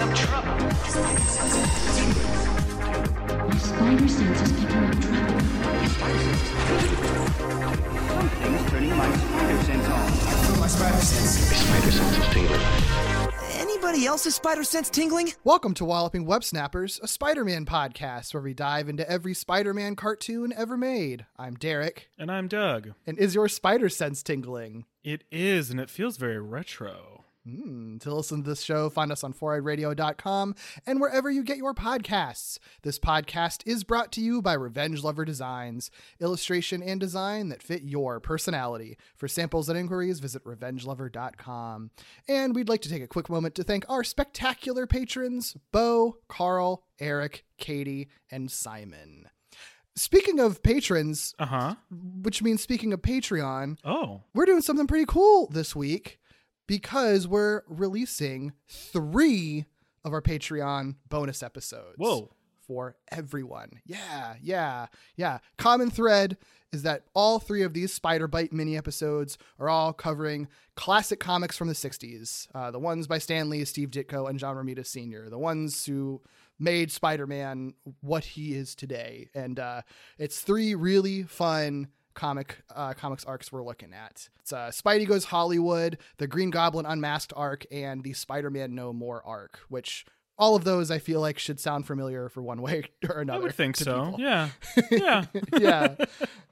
Some trouble. My spider sense is picking up trouble. Something's turning my spider sense on. My spider sense is tingling. Anybody else's spider sense tingling? Welcome to Walloping Web Snappers, a Spider Man podcast where we dive into every Spider Man cartoon ever made. I'm Derek, And I'm Doug. and is your spider sense tingling? It is, and it feels very retro. Hmm, to listen to this show, find us on foureyedradio.com and wherever you get your podcasts. This podcast is brought to you by Revenge Lover Designs, illustration and design that fit your personality. For samples and inquiries, visit revengelover.com. And we'd like to take a quick moment to thank our spectacular patrons Bo, Carl, Eric, Katie, and Simon. Speaking of patrons, Uh huh. which means speaking of Patreon, Oh, we're doing something pretty cool this week because we're releasing three of our Patreon bonus episodes. Whoa. For everyone. Yeah, yeah, yeah. Common thread is that all three of these Spider Bite mini episodes are all covering classic comics from the 60s. Uh, the ones by Stan Lee, Steve Ditko, and John Romita Sr., the ones who made Spider Man what he is today. And uh, it's three really fun comic uh, comics arcs we're looking at. It's uh, Spidey Goes Hollywood, the Green Goblin Unmasked arc, and the Spider Man No More arc, which all of those I feel like should sound familiar for one way or another. I would think so. people. Yeah. Yeah. yeah.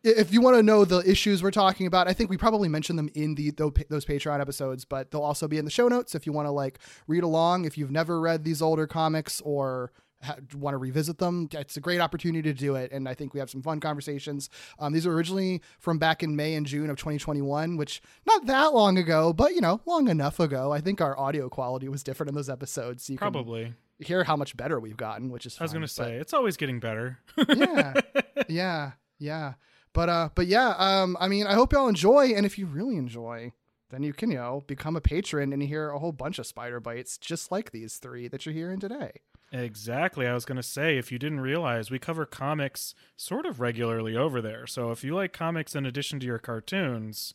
If you want to know the issues we're talking about, I think we probably mentioned them in the those Patreon episodes, but they'll also be in the show notes if you want to like read along. If you've never read these older comics or ha- want to revisit them, it's a great opportunity to do it. And I think we have some fun conversations. Um, these are originally from back in May and June of 2021, which not that long ago, but you know, long enough ago. I think our audio quality was different in those episodes. So you can Probably. hear how much better we've gotten, which is I was going to say, it's always getting better. yeah yeah yeah but uh but yeah um i mean i hope y'all enjoy and if you really enjoy then you can you know become a patron and hear a whole bunch of spider bites just like these three that you're hearing today exactly. I was going to say, if you didn't realize, we cover comics sort of regularly over there. So if you like comics in addition to your cartoons,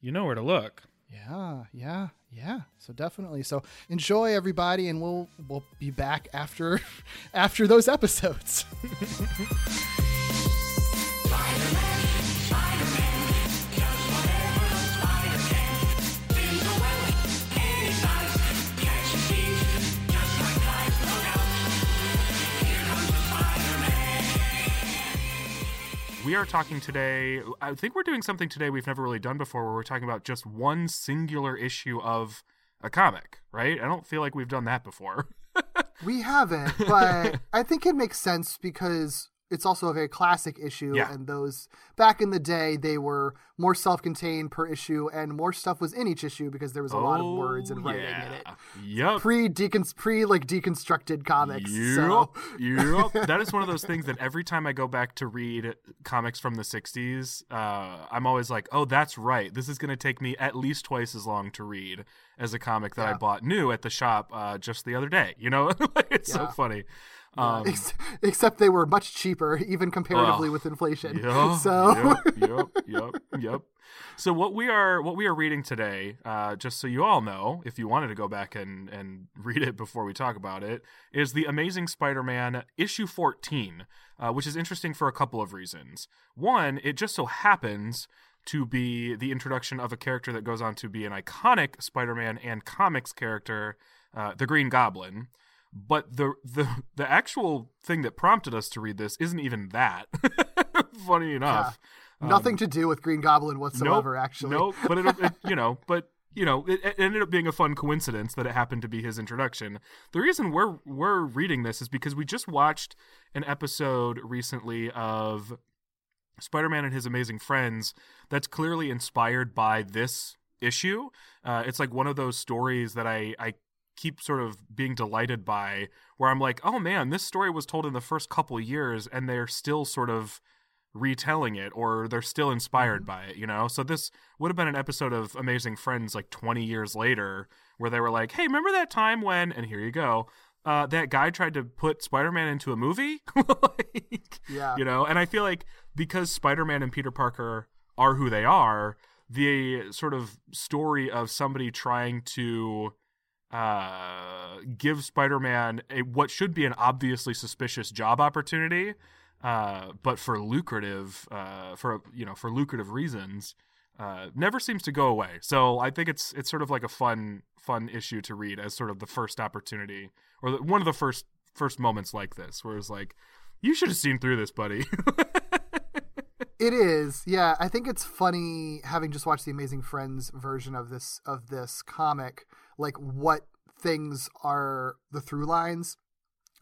you know where to look. yeah yeah yeah so definitely so enjoy everybody and we'll we'll be back after after those episodes We are talking today. I think we're doing something today we've never really done before, where we're talking about just one singular issue of a comic, right? I don't feel like we've done that before. We haven't, but I think it makes sense because it's also a very classic issue. Yeah. And those back in the day, they were more self contained per issue, and more stuff was in each issue because there was a lot of words and Oh, writing yeah. in it. Yep. Pre pre like deconstructed comics. Yep, So yep. That is one of those things that every time I go back to read comics from the 60s, uh, I'm always like, oh, that's right. This is going to take me at least twice as long to read as a comic that I bought new at the shop uh, just the other day. You know, it's so funny. Um, ex- except they were much cheaper, even comparatively Well, with inflation. Yeah, so yep, yep, yep, yep. So what we are what we are reading today, uh, just so you all know, if you wanted to go back and and read it before we talk about it, is the Amazing Spider-Man issue fourteen, uh, which is interesting for a couple of reasons. One, it just so happens to be the introduction of a character that goes on to be an iconic Spider-Man and comics character, uh, the Green Goblin. But the the the actual thing that prompted us to read this isn't even that. Funny enough, nothing to do with Green Goblin whatsoever. Nope, actually, Nope. But it, it you know, but you know, it, it ended up being a fun coincidence that it happened to be his introduction. The reason we're we're reading this is because we just watched an episode recently of Spider-Man and His Amazing Friends that's clearly inspired by this issue. Uh, it's like one of those stories that I I keep sort of being delighted by where I'm like, "Oh man, this story was told in the first couple years and they're still sort of retelling it or they're still inspired by it, you know? So this would have been an episode of Amazing Friends like 20 years later where they were like, "Hey, remember that time when and here you go, uh, that guy tried to put Spider-Man into a movie?" like, Yeah. You know, and I feel like because Spider-Man and Peter Parker are who they are, the sort of story of somebody trying to uh, give Spider-Man a what should be an obviously suspicious job opportunity, uh, but for lucrative, uh, for you know, for lucrative reasons, uh, never seems to go away. So I think it's it's sort of like a fun fun issue to read as sort of the first opportunity or one of the first first moments like this, where it's like, you should have seen through this, buddy. It is, yeah. I think it's funny having just watched the Amazing Friends version of this of this comic, like what things are the through lines,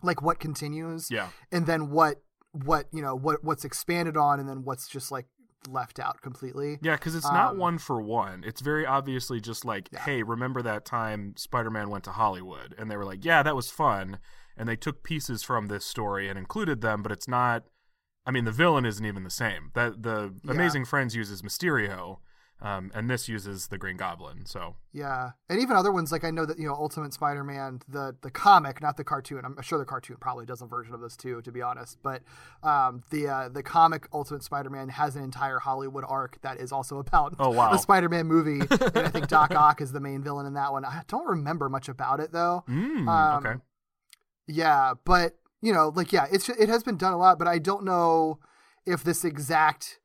like what continues, yeah. and then what what you know what what's expanded on, and then what's just like left out completely. Yeah, because it's not Um, one for one. It's very obviously just like, Yeah. hey, remember that time Spider Man went to Hollywood? And they were like, yeah, that was fun. And they took pieces from this story and included them, but it's not. I mean, the villain isn't even the same. That the Yeah. Amazing Friends uses Mysterio, um, and this uses the Green Goblin. So Yeah, and even other ones like I know that you know Ultimate Spider-Man, the the comic, not the cartoon. I'm sure the cartoon probably does a version of this too, to be honest. But um, the uh, the comic Ultimate Spider-Man has an entire Hollywood arc that is also about Oh, wow. the Spider-Man movie, and I think Doc Ock is the main villain in that one. I don't remember much about it though. mm, Um, okay, Yeah, but you know, like yeah, it's it has been done a lot, but I don't know if this exact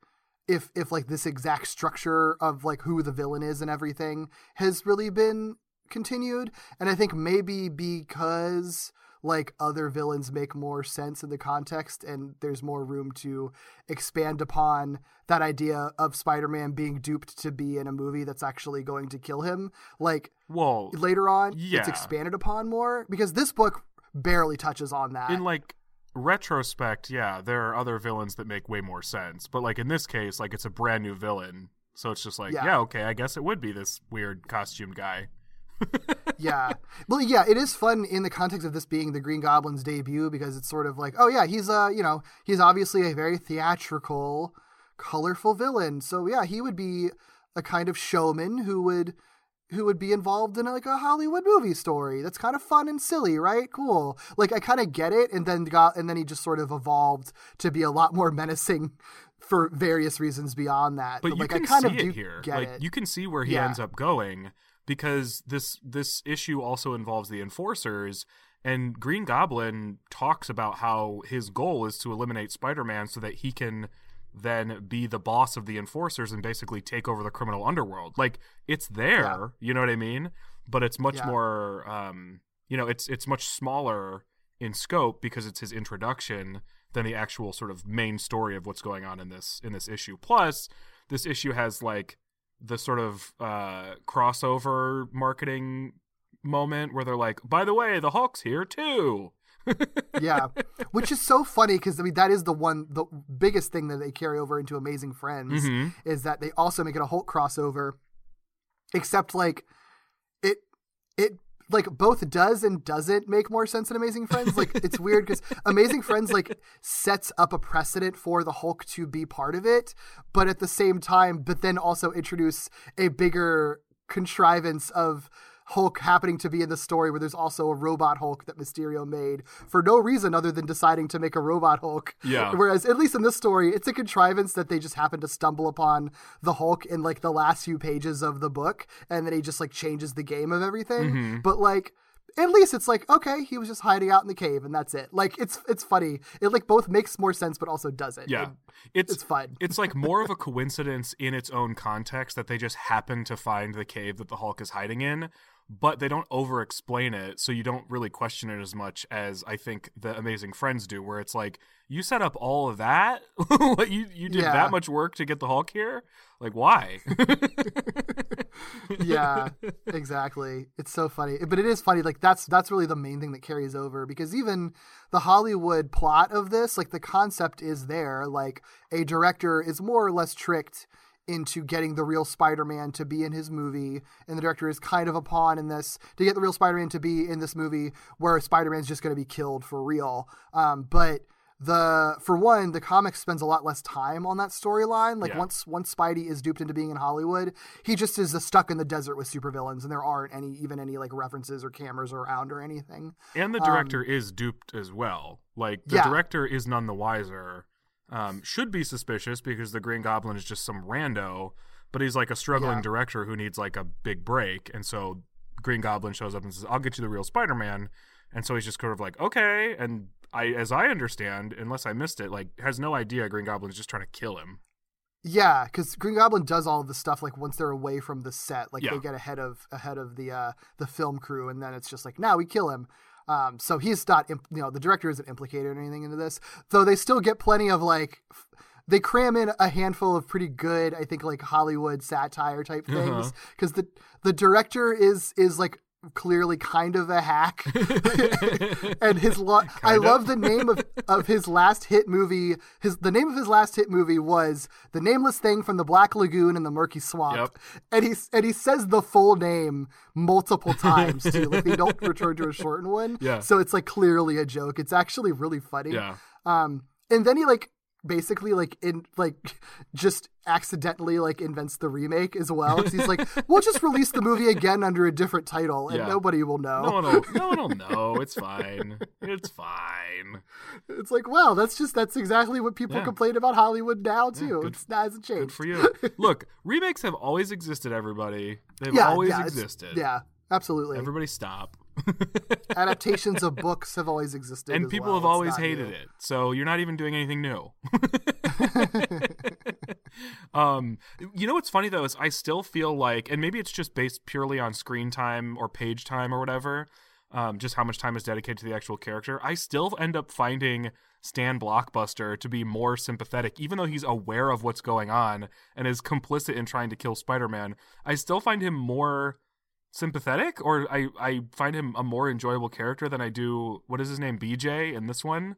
if if like this exact structure of like who the villain is and everything has really been continued. And I think maybe because like other villains make more sense in the context and there's more room to expand upon that idea of Spider-Man being duped to be in a movie that's actually going to kill him. Like well, later on Yeah. it's expanded upon more because this book barely touches on that. in like retrospect, yeah, there are other villains that make way more sense. But like in this case, like it's a brand new villain, so it's just like, Yeah. yeah, okay, I guess it would be this weird costume guy. yeah. Well, yeah, it is fun in the context of this being the Green Goblin's debut because it's sort of like, oh yeah, he's uh, you know, he's obviously a very theatrical, colorful villain. So yeah, he would be a kind of showman who would who would be involved in like a Hollywood movie story. That's kind of fun and silly, right? Cool. Like I kind of get it and then got and then he just sort of evolved to be a lot more menacing for various reasons beyond that. But you like can I kind see of it here. get like it. you can see where he Yeah. ends up going because this this issue also involves the enforcers and Green Goblin talks about how his goal is to eliminate Spider-Man so that he can then be the boss of the enforcers and basically take over the criminal underworld. Like it's there, Yeah. you know what I mean? But it's much Yeah. more um you know, it's it's much smaller in scope because it's his introduction than the actual sort of main story of what's going on in this in this issue. Plus, this issue has like the sort of uh crossover marketing moment where they're like, "By the way, the Hulk's here too." Yeah, which is so funny because I mean that is the one the biggest thing that they carry over into Amazing Friends Mhm. is that they also make it a Hulk crossover, except like it it like both does and doesn't make more sense in Amazing Friends. Like it's weird because Amazing Friends like sets up a precedent for the Hulk to be part of it, but at the same time, but then also introduce a bigger contrivance of Hulk happening to be in the story where there's also a robot Hulk that Mysterio made for no reason other than deciding to make a robot Hulk. Yeah. Whereas at least in this story, it's a contrivance that they just happen to stumble upon the Hulk in like the last few pages of the book, and then he just like changes the game of everything. Mm-hmm. But like at least it's like okay, he was just hiding out in the cave, and that's it. Like it's it's funny. It like both makes more sense, but also doesn't. Yeah. It's it's fun. it's like more of a coincidence in its own context that they just happen to find the cave that the Hulk is hiding in, but they don't over explain it, so you don't really question it as much as I think the Amazing Friends do, where it's like, you set up all of that? like you you did Yeah. that much work to get the Hulk here? Like why? yeah, exactly. It's so funny, but it is funny. Like that's that's really the main thing that carries over because even the Hollywood plot of this, like the concept is there. Like a director is more or less tricked into getting the real Spider-Man to be in his movie, and the director is kind of a pawn in this to get the real Spider-Man to be in this movie where Spider-Man's just going to be killed for real. Um, but the for one, the comic spends a lot less time on that storyline. Like Yeah. once once Spidey is duped into being in Hollywood, he just is stuck in the desert with supervillains, and there aren't any even any like references or cameras around or anything. And the director is duped as well. Like the Um, Yeah. director is none the wiser. Um, should be suspicious because the Green Goblin is just some rando, but he's like a struggling Yeah. director who needs like a big break, and so Green Goblin shows up and says, "I'll get you the real Spider-Man," and so he's just sort of like, "Okay," and I, as I understand, unless I missed it, like has no idea Green Goblin's just trying to kill him. Yeah, because Green Goblin does all of this stuff like once they're away from the set, like Yeah. they get ahead of ahead of the uh, the film crew, and then it's just like now we kill him. Um, so he's not, imp- you know, the director isn't implicated or anything into this, though they still get plenty of like, f- they cram in a handful of pretty good, I think, like Hollywood satire type Uh-huh. things, because the the director is is like clearly kind of a hack, and his lo- I of. love the name of of his last hit movie. His the name of his last hit movie was The Nameless Thing from the Black Lagoon and the Murky Swamp. Yep. And he and he says the full name multiple times too. Like they don't return to a shortened one. Yeah. So it's like clearly a joke. It's actually really funny. Yeah. Um and then he like basically like in like just accidentally like invents the remake as well. he's like, we'll just release the movie again under a different title and Yeah. nobody will know. No one will, no one will know. It's fine. It's fine. It's like, well, that's just that's exactly what people Yeah. complain about Hollywood now too. good- it's that hasn't changed. Good for you. Look, remakes have always existed, everybody. They've Yeah, always yeah, existed. Yeah, absolutely. Everybody stop. Adaptations of books have always existed, and people well. have It's always hated new. it. So you're not even doing anything new. um, you know what's funny though is I still feel like, and maybe it's just based purely on screen time or page time or whatever, um, just how much time is dedicated to the actual character. I still end up finding Stan Blockbuster to be more sympathetic, even though he's aware of what's going on and is complicit in trying to kill Spider-Man. I still find him more sympathetic, or I I find him a more enjoyable character than I do. What is his name? BJ in this one.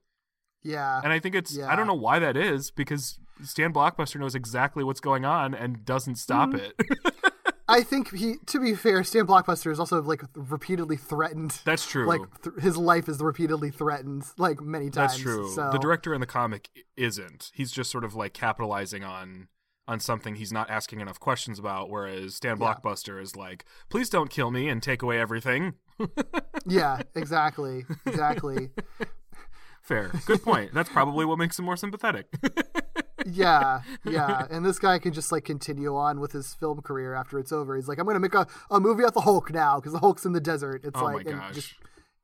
Yeah, And I think it's I don't know why that is because Stan Blockbuster knows exactly what's going on and doesn't stop Mm-hmm. it. I think he. To be fair, Stan Blockbuster is also like repeatedly threatened. That's true. Like th- his life is repeatedly threatened, like many times. That's true. So The director in the comic isn't. He's just sort of like capitalizing on on something he's not asking enough questions about whereas Stan Yeah. Blockbuster is like, "Please don't kill me and take away everything." yeah, exactly, exactly. Fair. Good point. That's probably what makes him more sympathetic. yeah, yeah. And this guy can just like continue on with his film career after it's over. He's like, I'm gonna make a, a movie about the Hulk now because the Hulk's in the desert. It's oh like, my gosh. just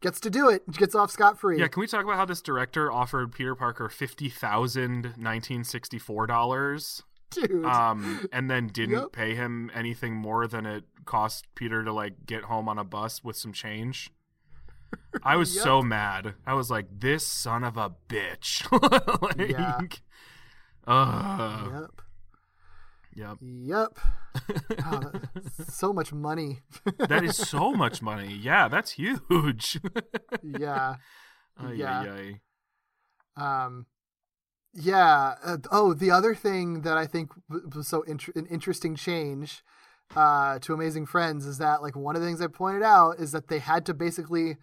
gets to do it. Gets off scot free. Yeah, can we talk about how this director offered Peter Parker fifty thousand 1964 dollars, dude. um, and then didn't Yep. pay him anything more than it cost Peter to like get home on a bus with some change? I was Yep. so mad. I was like, "This son of a bitch!" like, Yeah. Yep. Yep. Yep. So much money. That is so much money. Yeah, that's huge. yeah. Ay, Yeah. ay, ay. Um, yeah. Uh, oh, the other thing that I think was so int- an interesting change uh, to Amazing Friends is that like one of the things I pointed out is that they had to basically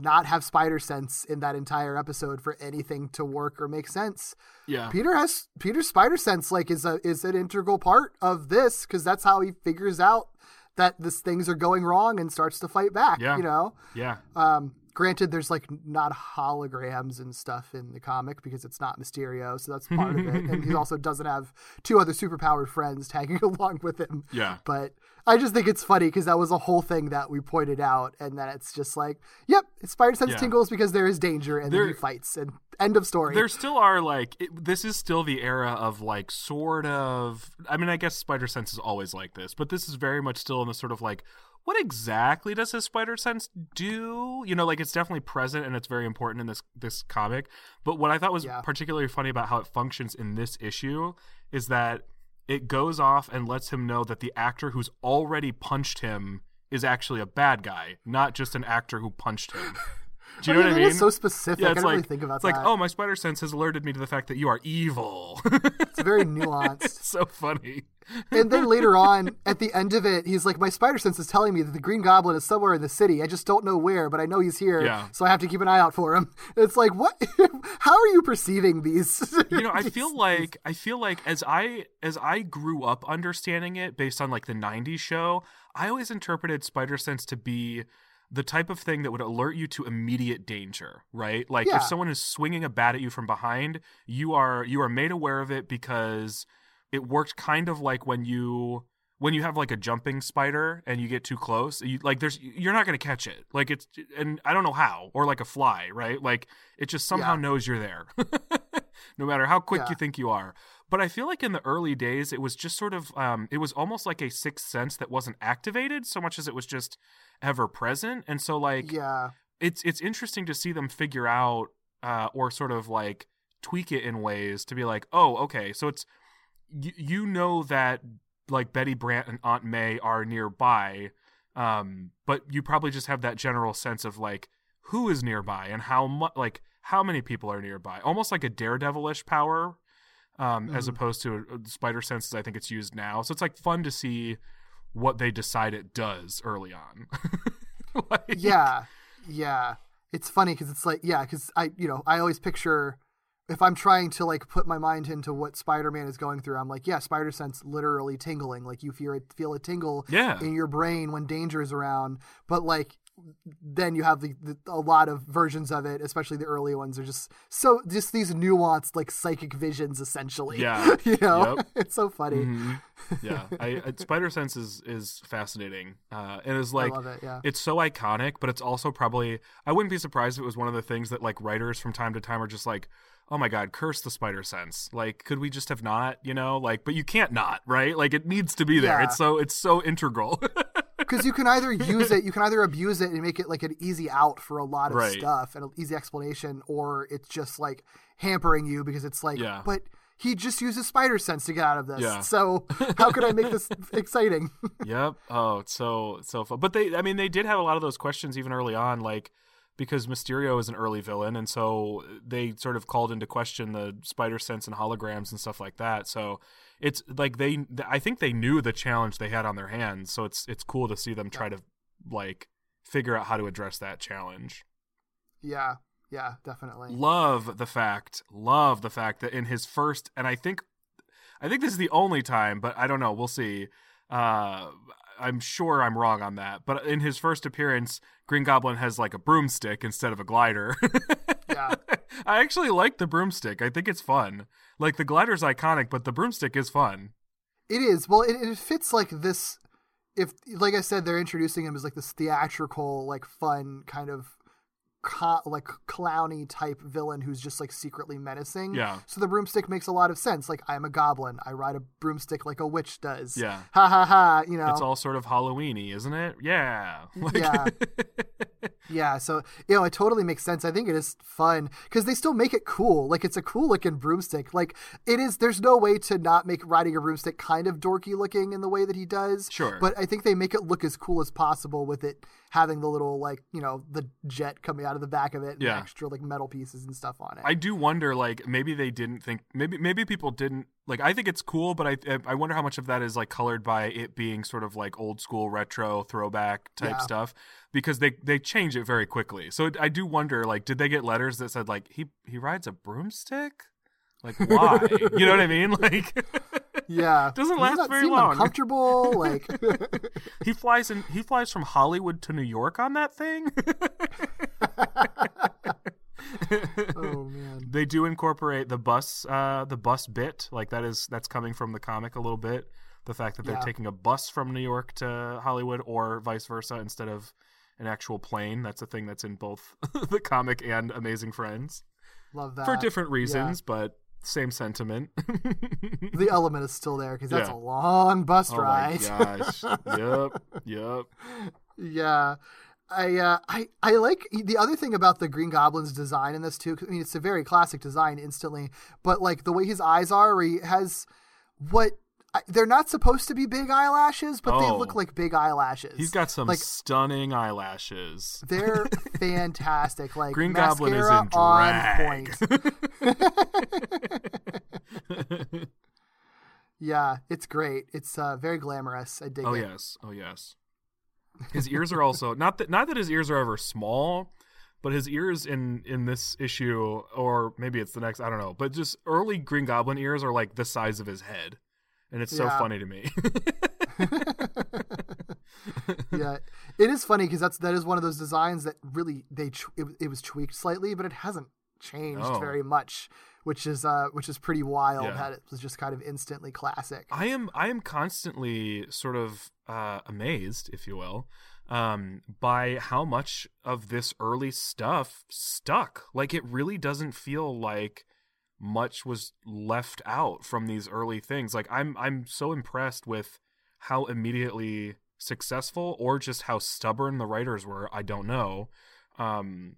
not have spider sense in that entire episode for anything to work or make sense. Yeah. Peter has Peter's spider sense like is a is an integral part of this because that's how he figures out that this things are going wrong and starts to fight back. Yeah. You know. Yeah. Um, granted, there's like not holograms and stuff in the comic because it's not Mysterio, so that's part of it. And he also doesn't have two other superpowered friends tagging along with him. Yeah. But I just think it's funny because that was a whole thing that we pointed out, and then it's just like, yep, spider sense Yeah. tingles because there is danger, and then There- he fights, and end of story. there still are like it, this is still the era of like sort of i mean i guess spider sense is always like this but this is very much still in the sort of like what exactly does his spider sense do you know like it's definitely present and it's very important in this this comic but what i thought was Yeah. particularly funny about how it functions in this issue is that it goes off and lets him know that the actor who's already punched him is actually a bad guy not just an actor who punched him do you know what i mean is so specific. yeah, I it's didn't like really think about it's that. like oh, my spider sense has alerted me to the fact that you are evil. it's very nuanced. so funny. and then later on, at the end of it, he's like, "My spider sense is telling me that the Green Goblin is somewhere in the city. I just don't know where, but I know he's here, Yeah. so I have to keep an eye out for him." It's like, what? How are you perceiving these? you know i feel like i feel like as i as i grew up understanding it based on like the 90s show i always interpreted spider sense to be the type of thing that would alert you to immediate danger right like Yeah. if someone is swinging a bat at you from behind you are you are made aware of it because it worked kind of like when you when you have like a jumping spider and you get too close you like there's you're not going to catch it like it's and i don't know how or like a fly right like it just somehow Yeah. knows you're there no matter how quick Yeah. you think you are. But i feel like in the early days it was just sort of um it was almost like a sixth sense that wasn't activated so much as it was just ever present. And so like yeah, it's it's interesting to see them figure out uh, or sort of like tweak it in ways to be like, oh, okay, so it's you, you know that like Betty Brant and Aunt May are nearby, um, but you probably just have that general sense of like who is nearby and how much like how many people are nearby, almost like a daredevilish power. Um, as Mhm. opposed to uh, spider senses, I think it's used now. So it's like fun to see what they decide it does early on. Like- yeah, yeah. It's funny because it's like, yeah, because I, you know, I always picture if I'm trying to like put my mind into what Spider-Man is going through, I'm like, yeah, spider sense literally tingling, like you feel it, feel a tingle Yeah. in your brain when danger is around. But like, then you have the, the a lot of versions of it, especially the early ones, are just so just these nuanced like psychic visions, essentially. Yeah. you know, Yep. it's so funny. Mhm. Yeah, I, I Spider Sense is is fascinating, uh, and is like it. Yeah. it's so iconic, but it's also probably I wouldn't be surprised if it was one of the things that like writers from time to time are just like, oh my god, curse the Spider Sense. Like, could we just have not? You know, like, but you can't not, right? Like, it needs to be there. Yeah. It's so it's so integral. Because you can either use it, you can either abuse it and make it like an easy out for a lot of Right. stuff and an easy explanation, or it's just like hampering you because it's like, Yeah. but he just uses spider sense to get out of this. Yeah. So how could I make this exciting? yep. Oh, it's so so fun. But they, I mean, they did have a lot of those questions even early on, like because Mysterio is an early villain, and so they sort of called into question the spider sense and holograms and stuff like that. So it's like they, I think they knew the challenge they had on their hands. So it's it's cool to see them try to like figure out how to address that challenge. yeah, yeah, definitely. love the fact love the fact that in his first and i think i think this is the only time but i don't know we'll see uh i'm sure i'm wrong on that but in his first appearance green goblin has like a broomstick instead of a glider Yeah. i actually like the broomstick i think it's fun like the glider's iconic but the broomstick is fun It is. Well, it, it fits like this. If, like I said, they're introducing him as like this theatrical, like fun kind of, co- like clowny type villain who's just like secretly menacing. Yeah. So the broomstick makes a lot of sense. Like I'm a goblin. I ride a broomstick like a witch does. Yeah. Ha ha ha. You know. it's all sort of halloweeny isn't it yeah Like- Yeah. Yeah, so you know, it totally makes sense. I think it is fun because they still make it cool. Like it's a cool looking broomstick. Like it is. There's no way to not make riding a broomstick kind of dorky looking in the way that he does. Sure. But I think they make it look as cool as possible with it having the little like you know the jet coming out of the back of it. And Yeah. Extra like metal pieces and stuff on it. I do wonder, like maybe they didn't think, maybe maybe people didn't like. I think it's cool, but I I wonder how much of that is like colored by it being sort of like old school retro throwback type Yeah. stuff, because they they change it very quickly. So I do wonder, like, did they get letters that said like he he rides a broomstick? Like why? you know what I mean? Like yeah. Doesn't Does last very seem long. Uncomfortable. like. he flies in he flies from Hollywood to New York on that thing. Oh man. they do incorporate the bus uh the bus bit like that is that's coming from the comic a little bit the fact that they're Yeah. taking a bus from new york to hollywood or vice versa instead of an actual plane that's a thing that's in both the comic and amazing friends Love that. for different Yeah. reasons but same sentiment The element is still there because that's Yeah. a long bus ride. oh ride. my gosh yep yep Yeah. I, uh, I I like the other thing about the Green Goblin's design in this too. I mean, it's a very classic design instantly, but like the way his eyes are, where he has what they're not supposed to be big eyelashes, but they Oh. look like big eyelashes. he's got some like stunning eyelashes they're fantastic. Like green goblin is in on drag point. yeah, it's great. It's uh, very glamorous. I dig Oh it. Oh yes, oh yes. His ears are also not that not that his ears are ever small, but his ears in in this issue or maybe it's the next I don't know, but just early Green Goblin ears are like the size of his head, and it's so Yeah. funny to me. yeah, it is funny because that's that is one of those designs that really they it, it was tweaked slightly, but it hasn't changed Oh. very much, which is uh which is pretty wild. Yeah. That it was just kind of instantly classic. I am I am constantly sort of uh, amazed, if you will, um, by how much of this early stuff stuck. Like it really doesn't feel like much was left out from these early things. Like I'm I'm so impressed with how immediately successful or just how stubborn the writers were. I don't know. Um,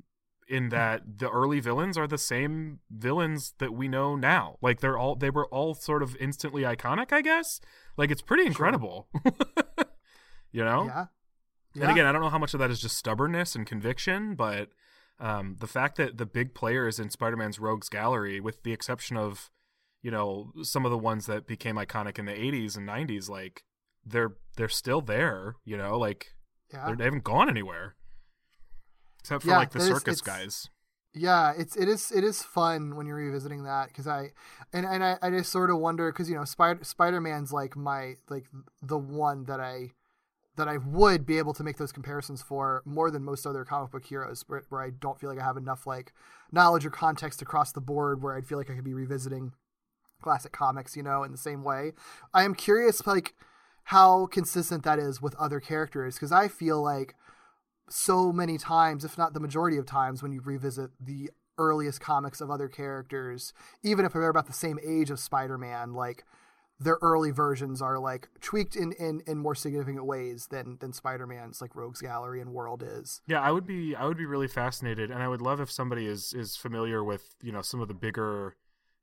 in that the early villains are the same villains that we know now. Like they're all they were all sort of instantly iconic, I guess. Like it's pretty incredible. you know? Yeah. And again, I don't know how much of that is just stubbornness and conviction, but um, the fact that the big players in Spider-Man's Rogues Gallery, with the exception of, you know, some of the ones that became iconic in the '80s and '90s, like they're they're still there. You know, like Yeah. they're, haven't gone anywhere, except for Yeah, like the circus guys. Yeah, it's it is it is fun when you're revisiting that because I and and I, I just sort of wonder because you know Spider Spider Man's like my like the one that I that I would be able to make those comparisons for more than most other comic book heroes where, where I don't feel like I have enough like knowledge or context across the board where I'd feel like I could be revisiting classic comics you know in the same way. I am curious like how consistent that is with other characters because I feel like so many times, if not the majority of times, when you revisit the earliest comics of other characters, even if they're about the same age of Spider-Man, like their early versions are like tweaked in, in, in more significant ways than than Spider-Man's like Rogues Gallery and World is. Yeah, I would be I would be really fascinated, and I would love if somebody is is familiar with you know some of the bigger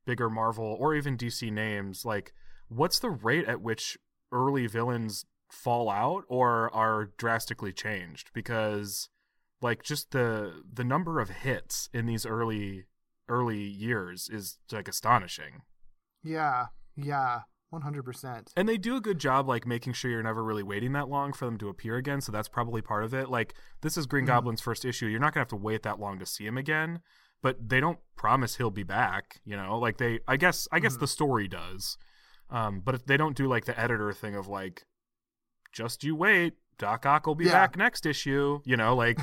bigger Marvel or even DC names. Like, what's the rate at which early villains fall out or are drastically changed? Because like just the the number of hits in these early early years is like astonishing. Yeah, yeah, one hundred percent. And they do a good job, like making sure you're never really waiting that long for them to appear again. So that's probably part of it. Like this is Green Goblin's first issue. You're not gonna have to wait that long to see him again. But they don't promise he'll be back. You know, like they. I guess. I guess the story does. Um, but if they don't do like the editor thing of like, just you wait, Doc Ock will be Yeah. back next issue. You know, like,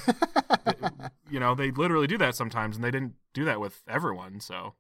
you know, they literally do that sometimes, and they didn't do that with everyone. So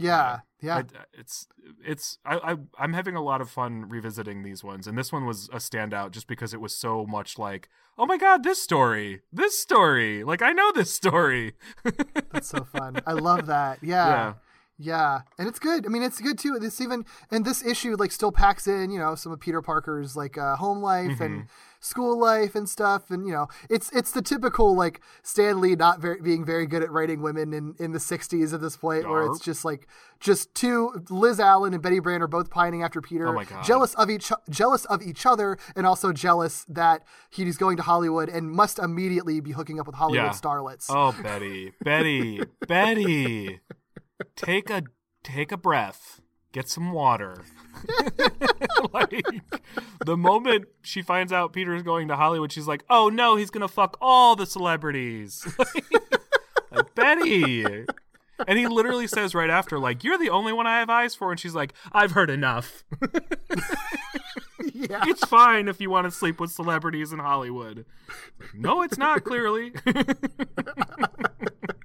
Yeah, yeah, it's it's I, I I'm having a lot of fun revisiting these ones, and this one was a standout just because it was so much like, oh my god, this story, this story, like I know this story. that's so fun. I love that. Yeah. Yeah. Yeah, and it's good. I mean, it's good too. This even and this issue like still packs in, you know, some of Peter Parker's like uh, home life and school life and stuff, and you know, it's it's the typical like Stan Lee not very being very good at writing women in in the '60s at this point, where it's just like just two Liz Allen and Betty Brant are both pining after Peter, Oh my God. jealous of each jealous of each other, and also jealous that he's going to Hollywood and must immediately be hooking up with Hollywood Yeah. starlets. oh, Betty, Betty, Betty, take a take a breath. Get some water. like the moment she finds out Peter's going to Hollywood, she's like, "Oh no, he's gonna fuck all the celebrities." like Betty, and he literally says right after, "Like you're the only one I have eyes for," and she's like, "I've heard enough. yeah. it's fine if you want to sleep with celebrities in Hollywood." no, it's not. Clearly,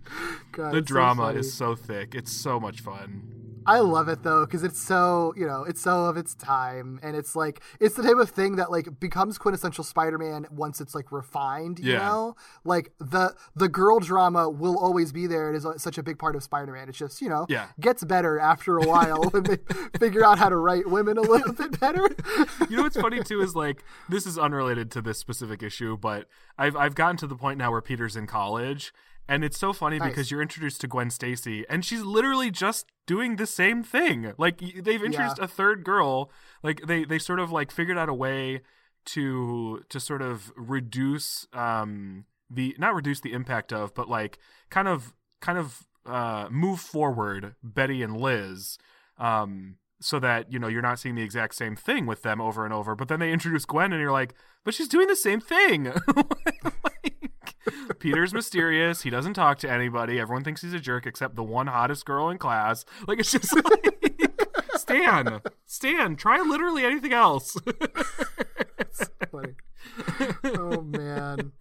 God, the it's so drama is so thick. It's so much fun. I love it though because it's so you know it's so of its time and it's like it's the type of thing that like becomes quintessential Spider-Man once it's like refined. You Yeah. know, like the the girl drama will always be there. It is such a big part of Spider-Man. It's just you know Yeah. gets better after a while when they figure out how to write women a little bit better. you know what's funny too is like this is unrelated to this specific issue, but I've I've gotten to the point now where Peter's in college, and it's so funny Nice. because you're introduced to Gwen Stacy, and she's literally just doing the same thing. Like they've introduced a third girl, like they they sort of like figured out a way to to sort of reduce um the not reduce the impact of, but like kind of kind of uh move forward Betty and Liz um so that you know you're not seeing the exact same thing with them over and over. But then they introduce Gwen, and you're like, but she's doing the same thing. Like, Peter's mysterious. He doesn't talk to anybody. Everyone thinks he's a jerk except the one hottest girl in class. Like it's just like Stan, Stan, try literally anything else. Funny. oh man.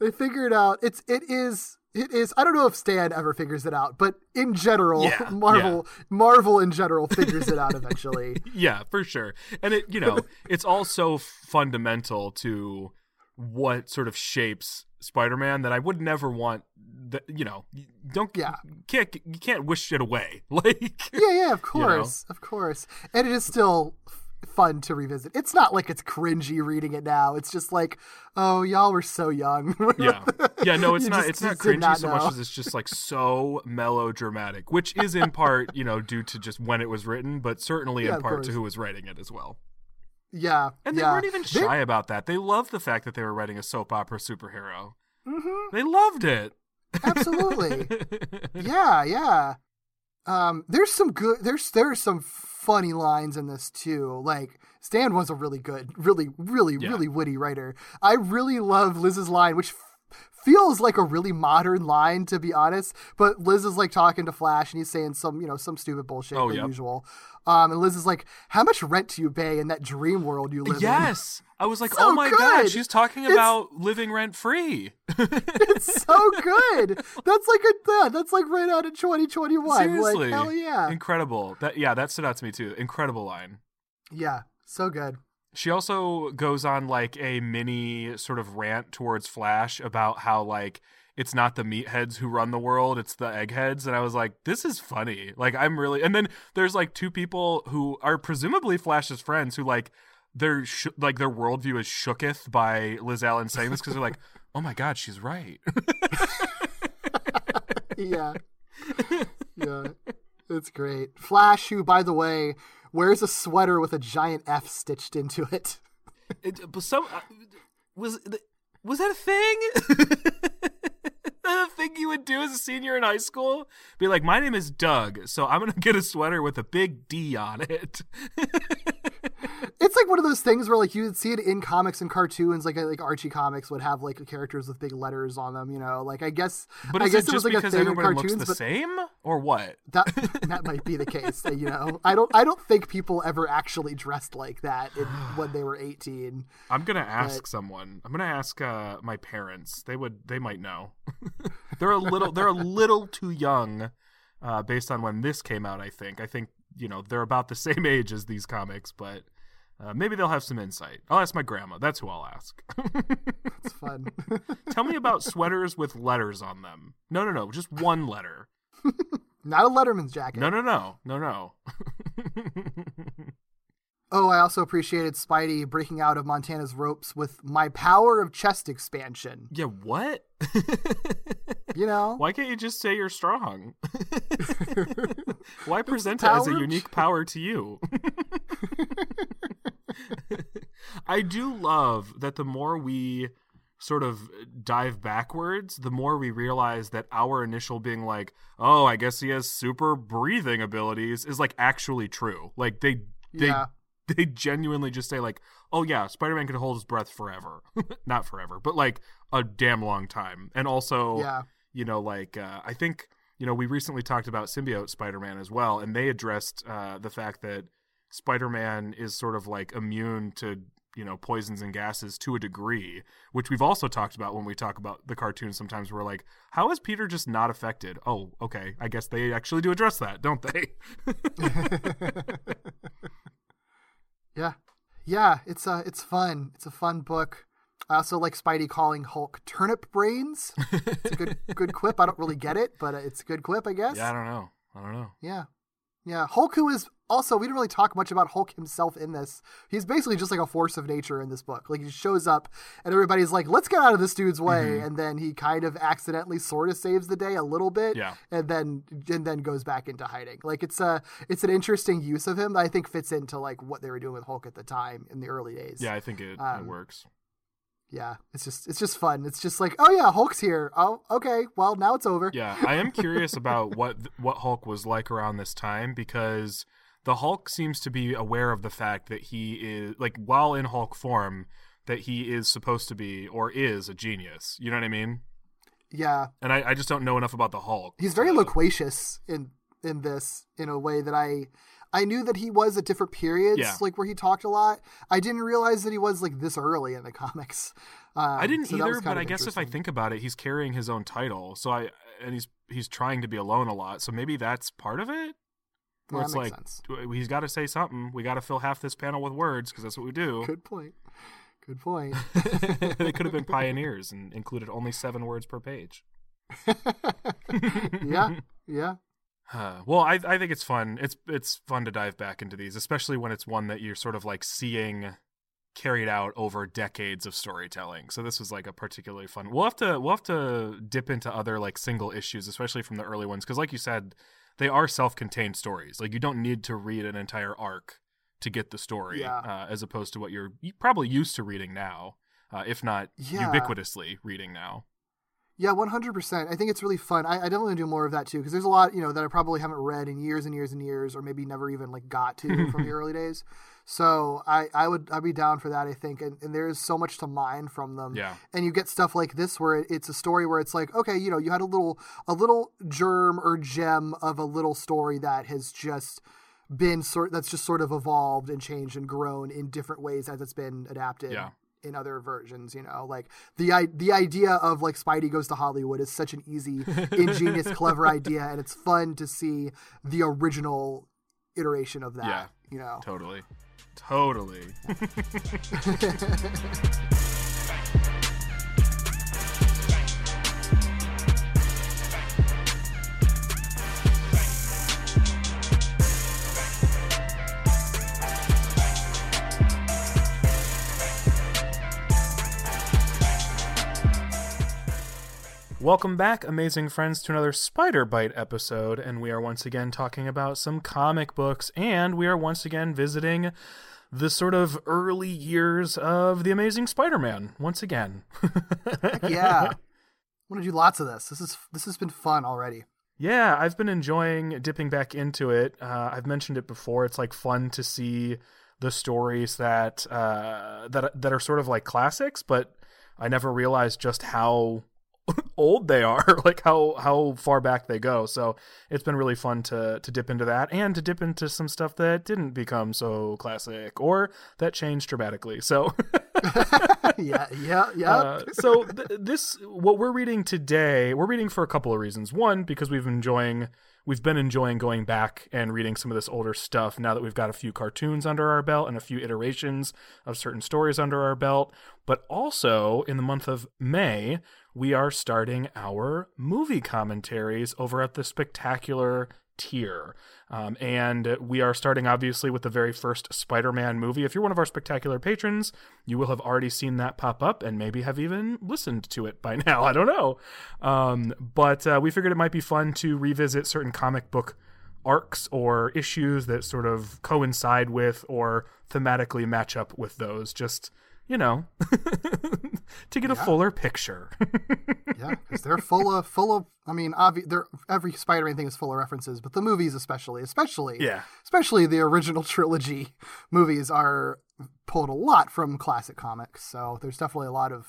They figure it out. It's it is it is I don't know if Stan ever figures it out, but in general, Yeah, Marvel Marvel in general figures it out eventually. yeah, for sure. And it, you know, it's all so fundamental to what sort of shapes Spider-Man that I would never want that you know, don't Yeah. can't you can't wish it away. Like yeah, yeah, of course. Of course. And it is still fun to revisit. It's not like it's cringy reading it now. It's just like, oh, y'all were so young. yeah. Yeah, no, it's You not just- it's not cringy not so much as it's just like so melodramatic, which is in part, you know, due to just when it was written, but certainly Yeah, in part to who was writing it as well. Yeah. And they yeah. weren't even They- shy about that. They loved the fact that they were writing a soap opera superhero. Mhm. They loved it. Absolutely. yeah, yeah. Um, there's some good. There's there's some funny lines in this too. Like Stan was a really good, really, really, Yeah. really witty writer. I really love Liz's line, which feels like a really modern line to be honest. But Liz is like talking to Flash, and he's saying some, you know, some stupid bullshit Oh, yep. usual. Um, and Liz is like, "How much rent do you pay in that dream world you live in?" Yes. I was like, So oh my god, she's talking It's- about living rent free. it's so good. That's like a yeah, that's like right out of 2021. Seriously. Like hell yeah. Incredible. That yeah, that stood out to me too. Incredible line. Yeah, so good. She also goes on like a mini sort of rant towards Flash about how like it's not the meatheads who run the world, it's the eggheads. And I was like, this is funny. Like I'm really and then there's like two people who are presumably Flash's friends who like their sh- like their worldview is shooketh by Liz Allen saying this because they're like, oh my god, she's right. Yeah. yeah. It's great. Flash, who, by the way, wears a sweater with a giant F stitched into it. It, some uh, was was that a thing? that a thing you would do as a senior in high school? Be like, my name is Doug, so I'm gonna get a sweater with a big D on it. It's like one of those things where like you would see it in comics and cartoons, like like Archie comics would have like characters with big letters on them. You know, like I guess but I guess it just was like a because thing in everybody looks cartoons, the but same, or what? that that might be the case. You know, I don't I don't think people ever actually dressed like that in, when they were eighteen. I'm gonna ask someone. I'm gonna ask uh, my parents. They would. They might know. they're a little. They're a little too young, uh, based on when this came out. I think. I think you know they're about the same age as these comics, but uh, maybe they'll have some insight. I'll ask my grandma. That's who I'll ask. It's fun. Tell me about sweaters with letters on them. No, no, no. Just one letter. Not a Letterman's jacket. No, no, no, no, no. Oh, I also appreciated Spidey breaking out of Montana's ropes with my power of chest expansion. yeah. What? You know, Why can't you just say you're strong? Why present it as a unique power to you? I do love that the more we sort of dive backwards, the more we realize that our initial being like, oh, I guess he has super breathing abilities is like actually true. Like they they Yeah. they genuinely just say like, oh yeah, Spider-Man can hold his breath forever. Not forever, but like a damn long time. And also yeah, you know, like uh, I think you know we recently talked about symbiote Spider-Man as well, and they addressed uh, the fact that Spider-Man is sort of like immune to you know poisons and gases to a degree, which we've also talked about when we talk about the cartoon. Sometimes we're like, how is Peter just not affected? Oh, okay, I guess they actually do address that, don't they? yeah, yeah. It's uh, it's fun. It's a fun book. I also like Spidey calling Hulk turnip brains. It's a good good quip. I don't really get it, but it's a good quip, I guess. yeah, I don't know. I don't know. Yeah. Yeah. Hulk, who is also, we didn't really talk much about Hulk himself in this. He's basically just like a force of nature in this book. Like, he shows up and everybody's like, let's get out of this dude's way. Mm-hmm. And then he kind of accidentally sort of saves the day a little bit. Yeah. And then, and then goes back into hiding. Like, it's a, it's an interesting use of him that I think fits into like what they were doing with Hulk at the time in the early days. Yeah, I think it, it Um, works. Yeah. It's just, it's just fun. It's just like, oh yeah, Hulk's here. Oh, okay. Well, now it's over. Yeah, I am curious about what what Hulk was like around this time because the Hulk seems to be aware of the fact that he is like while in Hulk form that he is supposed to be or is a genius. You know what I mean? Yeah, And I, I just don't know enough about the Hulk. he's very loquacious in in this in a way that I I knew that he was at different periods, Yeah. like where he talked a lot. I didn't realize that he was like this early in the comics. Um, I didn't so either, but I guess if I think about it, he's carrying his own title. So I and he's he's trying to be alone a lot. So maybe that's part of it. Where Yeah, it's that makes like sense. he's got to say something. We got to fill half this panel with words because that's what we do. Good point. Good point. they could have been pioneers and included only seven words per page. yeah, yeah. Uh, well, I I think it's fun. It's it's fun to dive back into these, especially when it's one that you're sort of like seeing carried out over decades of storytelling. So this was like a particularly fun. We'll have to we'll have to dip into other like single issues, especially from the early ones, because like you said, they are self-contained stories. Like you don't need to read an entire arc to get the story, Yeah. uh, as opposed to what you're probably used to reading now, uh, if not Yeah. ubiquitously reading now. Yeah, one hundred percent. I think it's really fun. I, I definitely want to do more of that too because there's a lot, you know, that I probably haven't read in years and years and years, or maybe never even like got to from the early days. So I, I would I'd be down for that. I think, and, and there is so much to mine from them. Yeah. And you get stuff like this where it- it's a story where it's like, okay, you know, you had a little a little germ or gem of a little story that has just been sort that's just sort of evolved and changed and grown in different ways as it's been adapted Yeah. In other versions you know like the the idea of like spidey goes to hollywood is such an easy ingenious clever idea and it's fun to see the original iteration of that Yeah. you know Totally. Totally. Welcome back, amazing friends, to another Spider Bite episode, and we are once again talking about some comic books, and we are once again visiting the sort of early years of the Amazing Spider-Man. Once again, yeah i want to do lots of this this is this has been fun already yeah, I've been enjoying dipping back into it. Uh, I've mentioned it before. It's like fun to see the stories that uh, that that are sort of like classics, but I never realized just how old they are, like how how far back they go. So it's been really fun to to dip into that and to dip into some stuff that didn't become so classic or that changed dramatically. So yeah yeah yeah uh, so th- this what we're reading today we're reading for a couple of reasons one because we've enjoying we've been enjoying going back and reading some of this older stuff now that we've got a few cartoons under our belt and a few iterations of certain stories under our belt but also in the month of may we are starting our movie commentaries over at the spectacular tier. Um, and we are starting obviously with the very first Spider Man movie. If you're one of our spectacular patrons, you will have already seen that pop up and maybe have even listened to it by now. I don't know. Um, but uh, we figured it might be fun to revisit certain comic book arcs or issues that sort of coincide with or thematically match up with those. Just, you know, to get a fuller picture. yeah because they're full of full of i mean obvi- they're every spider-man thing is full of references but the movies especially especially Yeah. especially the original trilogy movies are pulled a lot from classic comics so there's definitely a lot of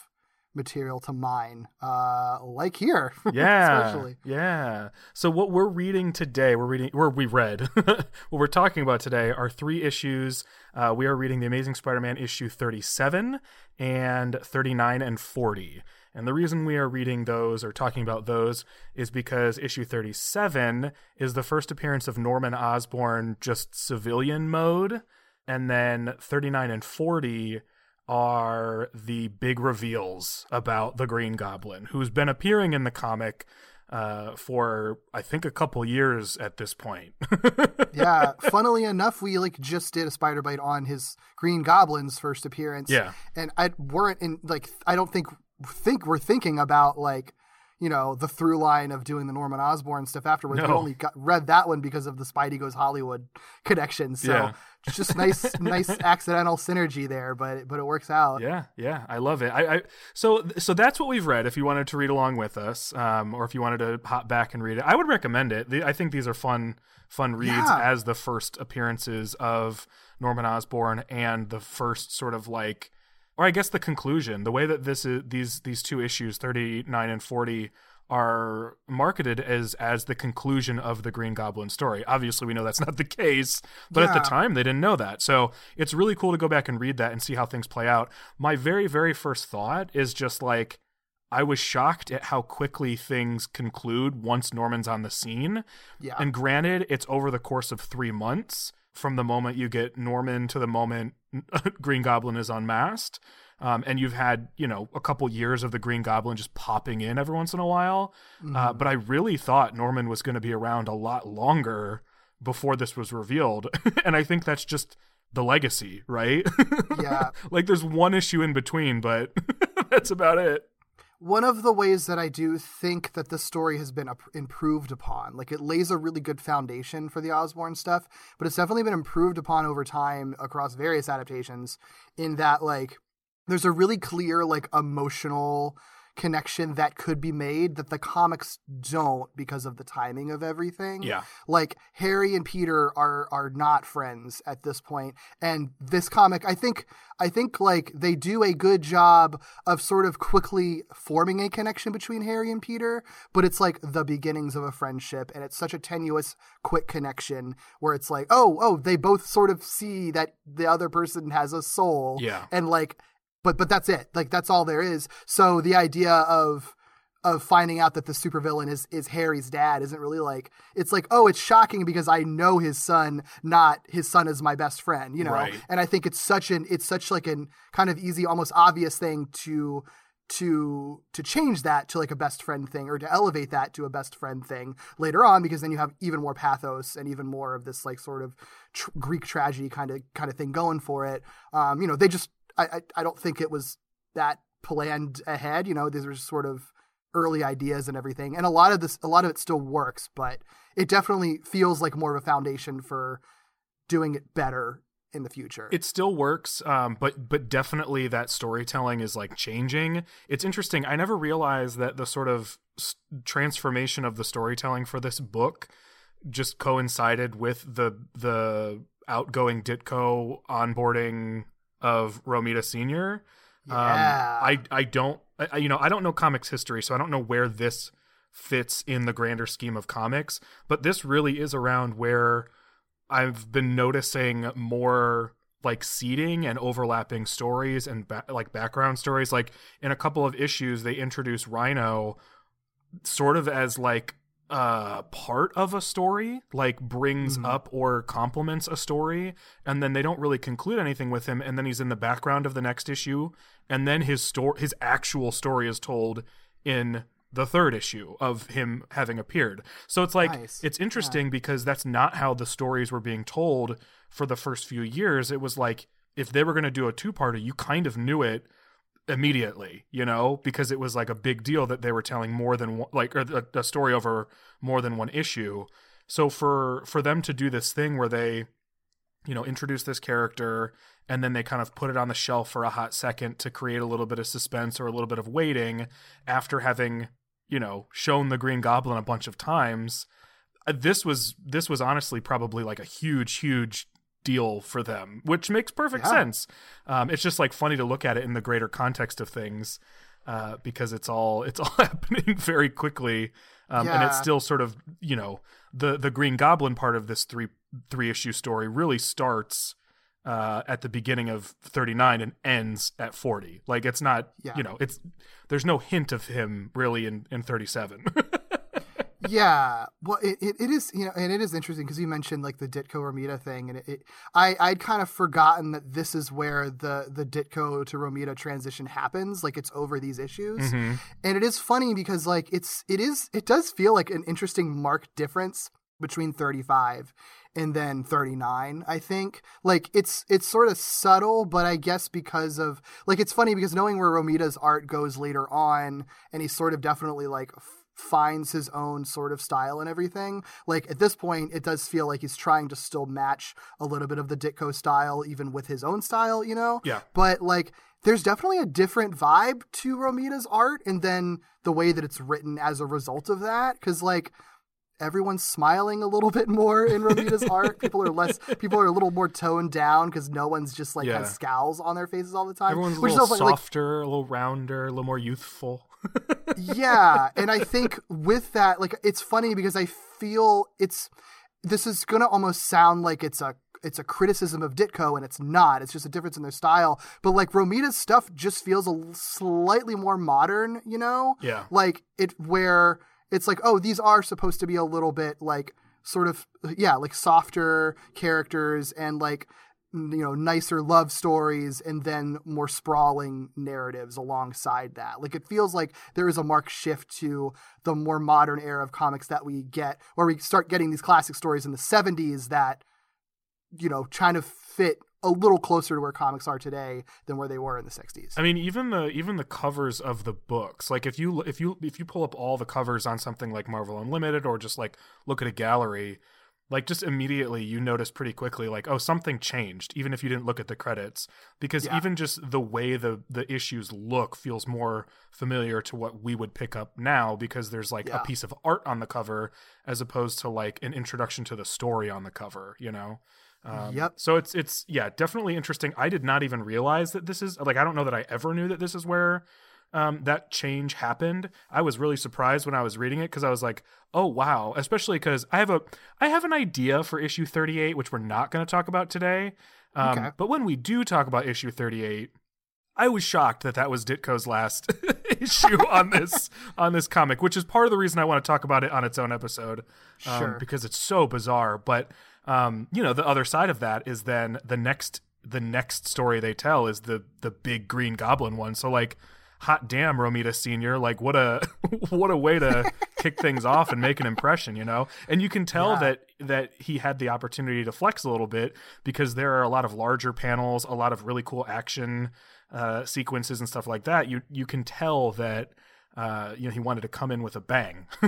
material to mine uh like here yeah especially. yeah. So what we're reading today we're reading or we read what we're talking about today are three issues. Uh, we are reading the amazing spider-man issue 37 and 39 and 40 and the reason we are reading those or talking about those is because issue 37 is the first appearance of norman osborn just civilian mode. And then 39 and 40 are the big reveals about the Green Goblin, who's been appearing in the comic uh, for I think a couple years at this point. yeah funnily enough we like just did a spider bite on his green goblin's first appearance Yeah. and i weren't in like i don't think think we're thinking about like you know the through line of doing the Norman Osborn stuff afterwards. We No. only got read that one because of the Spidey Goes Hollywood connection. So Yeah. it's just nice, nice accidental synergy there, but but it works out. Yeah, yeah, I love it. I, I so so that's what we've read. If you wanted to read along with us, um, or if you wanted to hop back and read it, I would recommend it. The, I think these are fun fun reads Yeah. as the first appearances of Norman Osborn and the first sort of like, or I guess the conclusion. The way that this is these these two issues, thirty nine and forty. Are marketed as as the conclusion of the Green Goblin story. Obviously, we know that's not the case, but at the time they didn't know that. So it's really cool to go back and read that and see how things play out. My very, very first thought is just like, I was shocked at how quickly things conclude once Norman's on the scene. Yeah. And granted, it's over the course of three months from the moment you get Norman to the moment Green Goblin is unmasked. Um, and you've had, you know, a couple years of the Green Goblin just popping in every once in a while. Uh, but I really thought Norman was going to be around a lot longer before this was revealed. and I think that's just the legacy, right? Yeah. like there's one issue in between, but that's about it. One of the ways that I do think that the story has been improved upon, like it lays a really good foundation for the Osborn stuff, but it's definitely been improved upon over time across various adaptations. In that, like, there's a really clear, like, emotional connection that could be made that the comics don't because of the timing of everything. Yeah. Like Harry and Peter are are not friends at this point and this comic I think I think like they do a good job of sort of quickly forming a connection between Harry and Peter, but it's like the beginnings of a friendship and it's such a tenuous quick connection where it's like, "Oh, oh, they both sort of see that the other person has a soul." Yeah. And like but but that's it. Like that's all there is. So the idea of of finding out that the supervillain is is Harry's dad isn't really like it's like oh it's shocking because I know his son not his son is my best friend you know Right. and I think it's such an it's such like an kind of easy almost obvious thing to to to change that to like a best friend thing or to elevate that to a best friend thing later on because then you have even more pathos and even more of this like sort of tr- Greek tragedy kind of kind of thing going for it um you know they just I I, I don't think it was that planned ahead you know these were sort of early ideas and everything and a lot of this a lot of it still works but it definitely feels like more of a foundation for doing it better in the future It still works, um, but but definitely that storytelling is like changing. It's interesting. I never realized that the sort of s- transformation of the storytelling for this book just coincided with the the outgoing Ditko onboarding of Romita Senior. Yeah. Um, I I don't I, I- you know I don't know comics history, so I don't know where this fits in the grander scheme of comics. But this really is around where I've been noticing more like seeding and overlapping stories and ba- like background stories. Like in a couple of issues, they introduce Rhino sort of as like uh part of a story like brings up or complements a story and then they don't really conclude anything with him and then he's in the background of the next issue and then his story his actual story is told in the third issue of him having appeared. So it's like Nice. it's interesting because that's not how the stories were being told for the first few years. It was like if they were going to do a two-parter you kind of knew it immediately, you know, because it was like a big deal that they were telling more than one, like or a, a story over more than one issue. So for for them to do this thing where they, you know, introduce this character and then they kind of put it on the shelf for a hot second to create a little bit of suspense or a little bit of waiting after having, you know, shown the Green Goblin a bunch of times. uh, This was this was honestly probably like a huge huge deal for them, which makes perfect Yeah. sense. Um, it's just like funny to look at it in the greater context of things uh, because it's all it's all happening very quickly, um, and it's still sort of you know the the Green Goblin part of this three three issue story really starts. Uh, at the beginning of 39 and ends at 40 like it's not Yeah. you know it's there's no hint of him really in in 37 yeah well it, it, it is you know and it is interesting because you mentioned like the ditko romita thing and it, it i i'd kind of forgotten that this is where the the ditko to romita transition happens like it's over these issues Mm-hmm. and it is funny because like it's it is it does feel like an interesting marked difference between 35 and then 39 i think like it's it's sort of subtle but i guess because of like it's funny because knowing where romita's art goes later on and he sort of definitely like f- finds his own sort of style and everything like at this point it does feel like he's trying to still match a little bit of the ditko style even with his own style you know Yeah. but like there's definitely a different vibe to romita's art and then the way that it's written as a result of that because like everyone's smiling a little bit more in Romita's art. People are less, people are a little more toned down because no one's just like Yeah. has scowls on their faces all the time. Everyone's a little so funny, like, softer, a little rounder, a little more youthful. Yeah, and I think with that, like, it's funny because I feel it's this is gonna almost sound like it's a it's a criticism of Ditko, and it's not. It's just a difference in their style. But like Romita's stuff just feels a slightly more modern, you know? Yeah. Like it where it's like, oh, these are supposed to be a little bit like sort of yeah, like softer characters and like you know nicer love stories and then more sprawling narratives alongside that like it feels like there is a marked shift to the more modern era of comics that we get where we start getting these classic stories in the 70s that you know trying to fit a little closer to where comics are today than where they were in the 60s I mean, even the even the covers of the books. Like if you if you if you pull up all the covers on something like Marvel Unlimited or just like look at a gallery, like just immediately you notice pretty quickly like oh something changed even if you didn't look at the credits because Yeah. even just the way the the issues look feels more familiar to what we would pick up now because there's like Yeah. a piece of art on the cover as opposed to like an introduction to the story on the cover, you know. Um, Yep. So it's it's yeah definitely interesting. I did not even realize that this is like I don't know that I ever knew that this is where um, that change happened. I was really surprised when I was reading it because I was like, oh wow, especially because I have a I have an idea for issue thirty eight, which we're not going to talk about today. Um, Okay. But when we do talk about issue thirty eight. I was shocked that that was Ditko's last issue on this on this comic, which is part of the reason I want to talk about it on its own episode, um, Sure. because it's so bizarre. But um, you know, the other side of that is then the next the next story they tell is the the big Green Goblin one. So like, hot damn, Romita Senior, like what a what a way to kick things off and make an impression, you know. And you can tell Yeah. that that he had the opportunity to flex a little bit because there are a lot of larger panels, a lot of really cool action uh, sequences and stuff like that. You you can tell that. Uh, you know, he wanted to come in with a bang,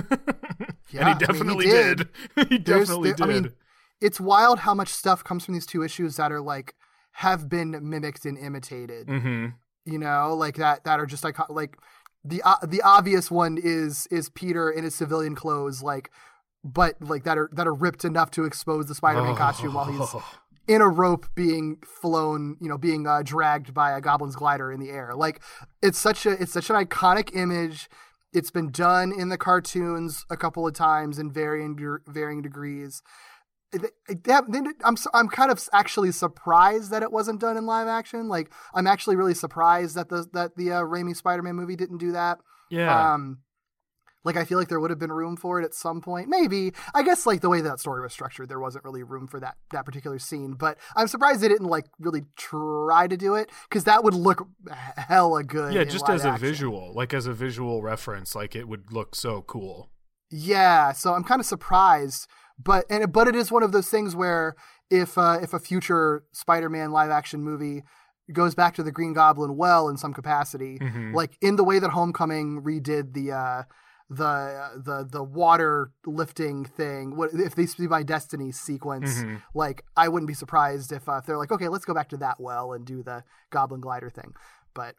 Yeah, I and mean, he he definitely did. did. he definitely there- did. I mean, it's wild how much stuff comes from these two issues that are like have been mimicked and imitated. hmm You know, like that that are just like like the uh, the obvious one is is Peter in his civilian clothes, like but like that are that are ripped enough to expose the Spider-Man costume while he's in a rope being flown, you know, being uh, dragged by a goblin's glider in the air. Like it's such a it's such an iconic image. It's been done in the cartoons a couple of times in varying varying degrees. It- it- that- I'm I'm kind of actually surprised that it wasn't done in live action. Like I'm actually really surprised that the that the uh, Raimi Spider-Man movie didn't do that. Yeah. Um, like I feel like there would have been room for it at some point. Maybe I guess like the way that story was structured, there wasn't really room for that that particular scene. But I'm surprised they didn't like really try to do it because that would look hella good. yeah, just as a action. visual, like as a visual reference, like it would look so cool. Yeah, so I'm kind of surprised, but and but it is one of those things where if uh, if a future Spider-Man live action movie goes back to the Green Goblin well in some capacity, Mhm. like in the way that Homecoming redid the uh, the the the water lifting thing, what if this be my destiny sequence? Mhm. Like I wouldn't be surprised if, uh, if they're like, okay, let's go back to that well and do the Goblin glider thing, but.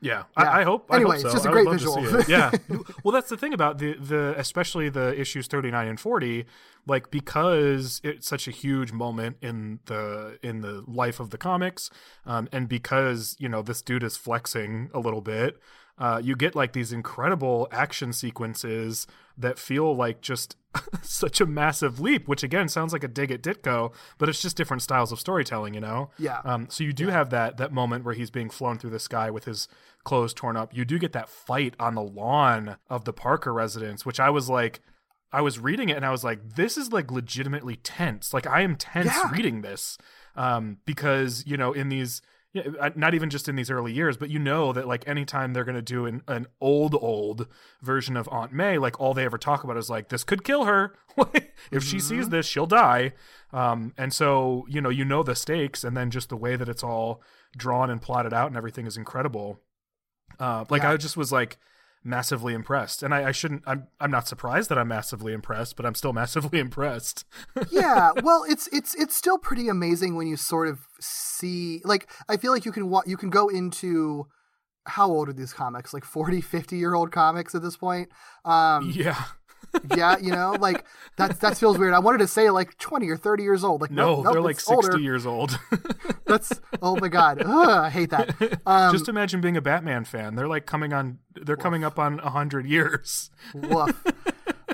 Yeah, Yeah. I, I hope. I Anyway, hope it's so. just a I great love to see visual. Yeah. well, that's the thing about the the especially the issues thirty nine and forty, like because it's such a huge moment in the in the life of the comics, um, and because you know this dude is flexing a little bit. Uh, you get like these incredible action sequences that feel like just such a massive leap, which again sounds like a dig at Ditko, but it's just different styles of storytelling, you know? Yeah. Um, so you do have that that moment where he's being flown through the sky with his clothes torn up. You do get that fight on the lawn of the Parker residence, which I was like, I was reading it and I was like, this is like legitimately tense. Like I am tense Yeah. reading this um, because you know in these yeah, uh, not even just in these early years, but you know that like anytime they're going to do an, an old, old version of Aunt May, like all they ever talk about is like, this could kill her. if she sees this, she'll die. Um, and so, you know, you know the stakes, and then just the way that it's all drawn and plotted out and everything is incredible. Uh, like Yeah. I just was like massively impressed, and I, I shouldn't. I'm I'm not surprised that I'm massively impressed, but I'm still massively impressed. yeah well it's it's it's still pretty amazing when you sort of see like i feel like you can wa- you can go into how old are these comics like 40 50 year old comics at this point um yeah. Yeah you know like that that feels weird i wanted to say like 20 or 30 years old like No, nope, nope, they're like 60 older. years old. that's oh my god Ugh, i hate that um Just imagine being a Batman fan. They're like coming on. They're coming up on hundred years. Woof.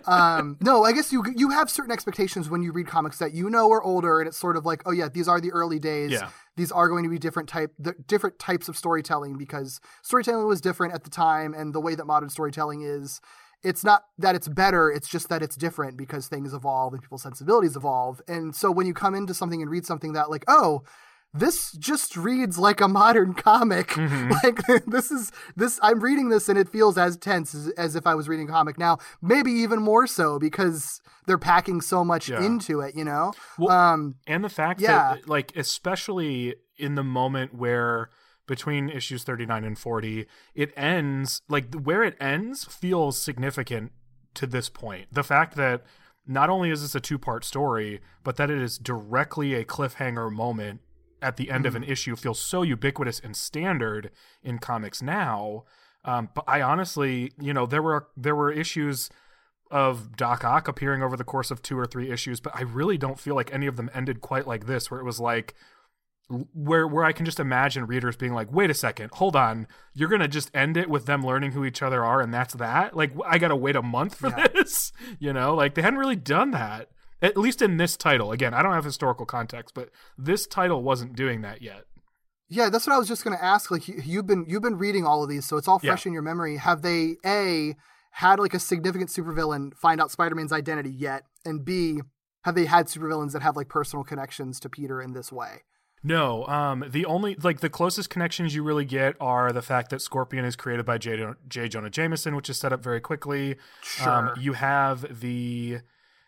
Um, no, I guess you you have certain expectations when you read comics that you know are older, and it's sort of like, oh yeah, these are the early days. Yeah. These are going to be different type, different types of storytelling because storytelling was different at the time, and the way that modern storytelling is, it's not that it's better, it's just that it's different because things evolve and people's sensibilities evolve. And so when you come into something and read something that like, oh, this just reads like a modern comic. Like this is this I'm reading this and it feels as tense as, as if I was reading a comic now. Maybe even more so because they're packing so much Yeah. into it, you know? Well, um and the fact yeah. that like especially in the moment where between issues 39 and 40 it ends like where it ends feels significant to this point the fact that not only is this a two-part story but that it is directly a cliffhanger moment at the end of an issue feels so ubiquitous and standard in comics now um, but i honestly you know there were there were issues of Doc Ock appearing over the course of two or three issues, but I really don't feel like any of them ended quite like this, where it was like where where I can just imagine readers being like, "Wait a second, hold on, you're gonna just end it with them learning who each other are, and that's that? Like, I gotta wait a month for this, you know? Like, they hadn't really done that, at least in this title. Again, I don't have historical context, but this title wasn't doing that yet. yeah, that's what I was just going to ask like you, you've been you've been reading all of these so it's all Yeah. fresh in your memory. Have they A had like a significant supervillain find out Spider-Man's identity yet? And B have they had supervillains that have like personal connections to Peter in this way? No, um, the only like the closest connections you really get are the fact that Scorpion is created by J. J. Jonah Jameson, which is set up very quickly. Um, Sure. you have the,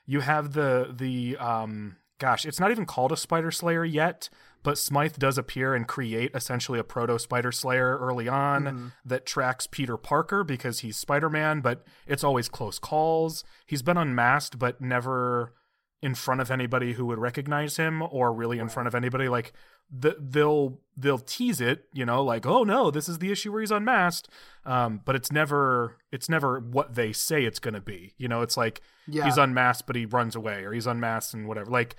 you have the the um, gosh, it's not even called a Spider Slayer yet, but Smythe does appear and create essentially a proto Spider Slayer early on that tracks Peter Parker because he's Spider Man, but it's always close calls. He's been unmasked, but never in front of anybody who would recognize him or really in front of anybody like the, they'll they'll tease it you know like oh no this is the issue where he's unmasked um, but it's never it's never what they say it's going to be you know it's like Yeah. he's unmasked but he runs away or he's unmasked and whatever like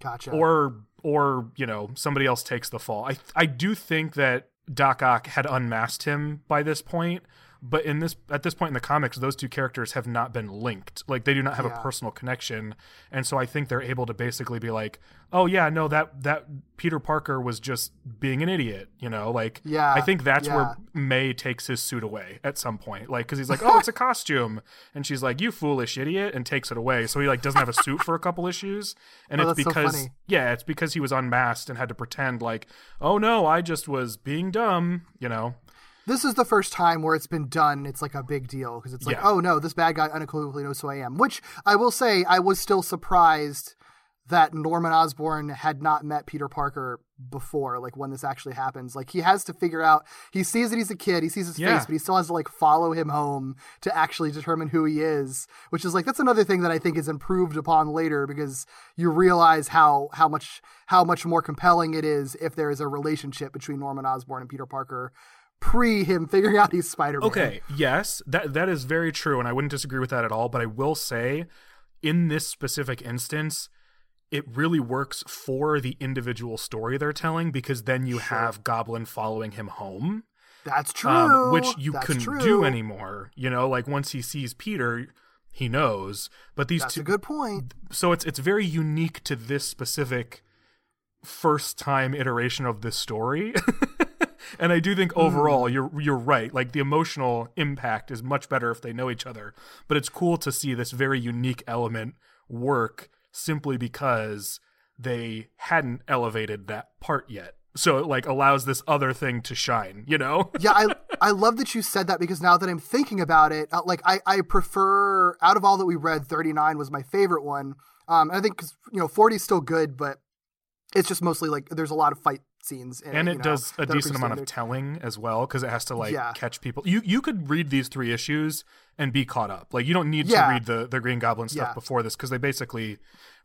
Gotcha. or or you know somebody else takes the fall i i do think that doc ock had unmasked him by this point but in this at this point in the comics those two characters have not been linked. Like they do not have Yeah. a personal connection. And so i think they're able to basically be like oh yeah no that that peter parker was just being an idiot you know? Like Yeah, i think that's yeah. where may takes his suit away at some point. Like because he's like oh it's a costume. And she's like you foolish idiot and takes it away. So he like doesn't have a suit for a couple issues. And Oh, it's that's so because yeah, it's because he was unmasked and had to pretend like, oh no, I just was being dumb, you know. This is the first time where it's been done. It's like a big deal because it's like, Yeah. oh no, this bad guy unequivocally knows who I am. Which I will say, I was still surprised that Norman Osborn had not met Peter Parker before, like when this actually happens. Like he has to figure out. He sees that he's a kid. He sees his Yeah. face, but he still has to like follow him home to actually determine who he is. Which is like that's another thing that I think is improved upon later because you realize how how much how much more compelling it is if there is a relationship between Norman Osborn and Peter Parker pre him figuring out he's Spider-Man. Okay, yes, that that is very true, and I wouldn't disagree with that at all. But I will say, in this specific instance, it really works for the individual story they're telling because then you have Goblin following him home. That's true. um, which you That's couldn't true. do anymore. You know, like once he sees Peter, he knows. But these That's two, a good point. so it's it's very unique to this specific first time iteration of this story. and I do think overall you're you're right. Like the emotional impact is much better if they know each other. But it's cool to see this very unique element work simply because they hadn't elevated that part yet. so it like allows this other thing to shine. You know? yeah, I I love that you said that because now that I'm thinking about it, uh, like I I prefer out of all that we read, 39 was my favorite one. Um, and I think 'cause, you know 40 is still good, but it's just mostly like there's a lot of fight scenes, and it, it you know, does a decent amount of telling as well because it has to like Yeah. catch people. You you could read these three issues and be caught up. Like you don't need Yeah. to read the the Green Goblin stuff Yeah. before this because they basically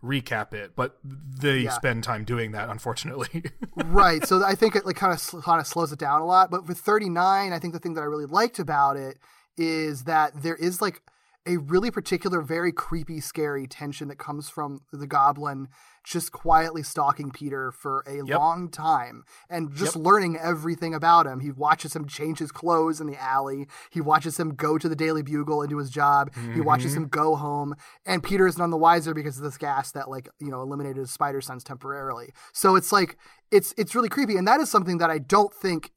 recap it, but they spend time doing that. Unfortunately, right. So I think it like kind of kind of slows it down a lot. But with 39, I think the thing that I really liked about it is that there is like a really particular, very creepy, scary tension that comes from the goblin just quietly stalking Peter for a Yep. long time and just Yep. learning everything about him. He watches him change his clothes in the alley. He watches him go to the Daily Bugle and do his job. He watches Mm-hmm. him go home. And Peter is none the wiser because of this gas that like, you know, eliminated his spider sense temporarily. So it's like it's it's really creepy. And that is something that I don't think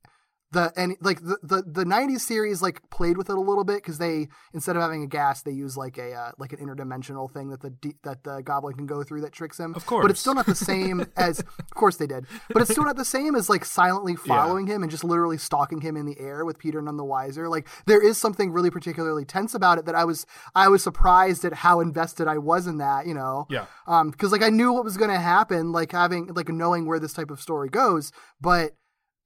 the and like the, the the 90s series like played with it a little bit because they instead of having a gas they use like a uh, like an interdimensional thing that the de- that the goblin can go through that tricks him. Of course but it's still not the same as of course they did but it's still not the same as like silently following him and just literally stalking him in the air with peter none the wiser. Like there is something really particularly tense about it that i was i was surprised at how invested i was in that you know? Yeah. um because like i knew what was going to happen like having like knowing where this type of story goes but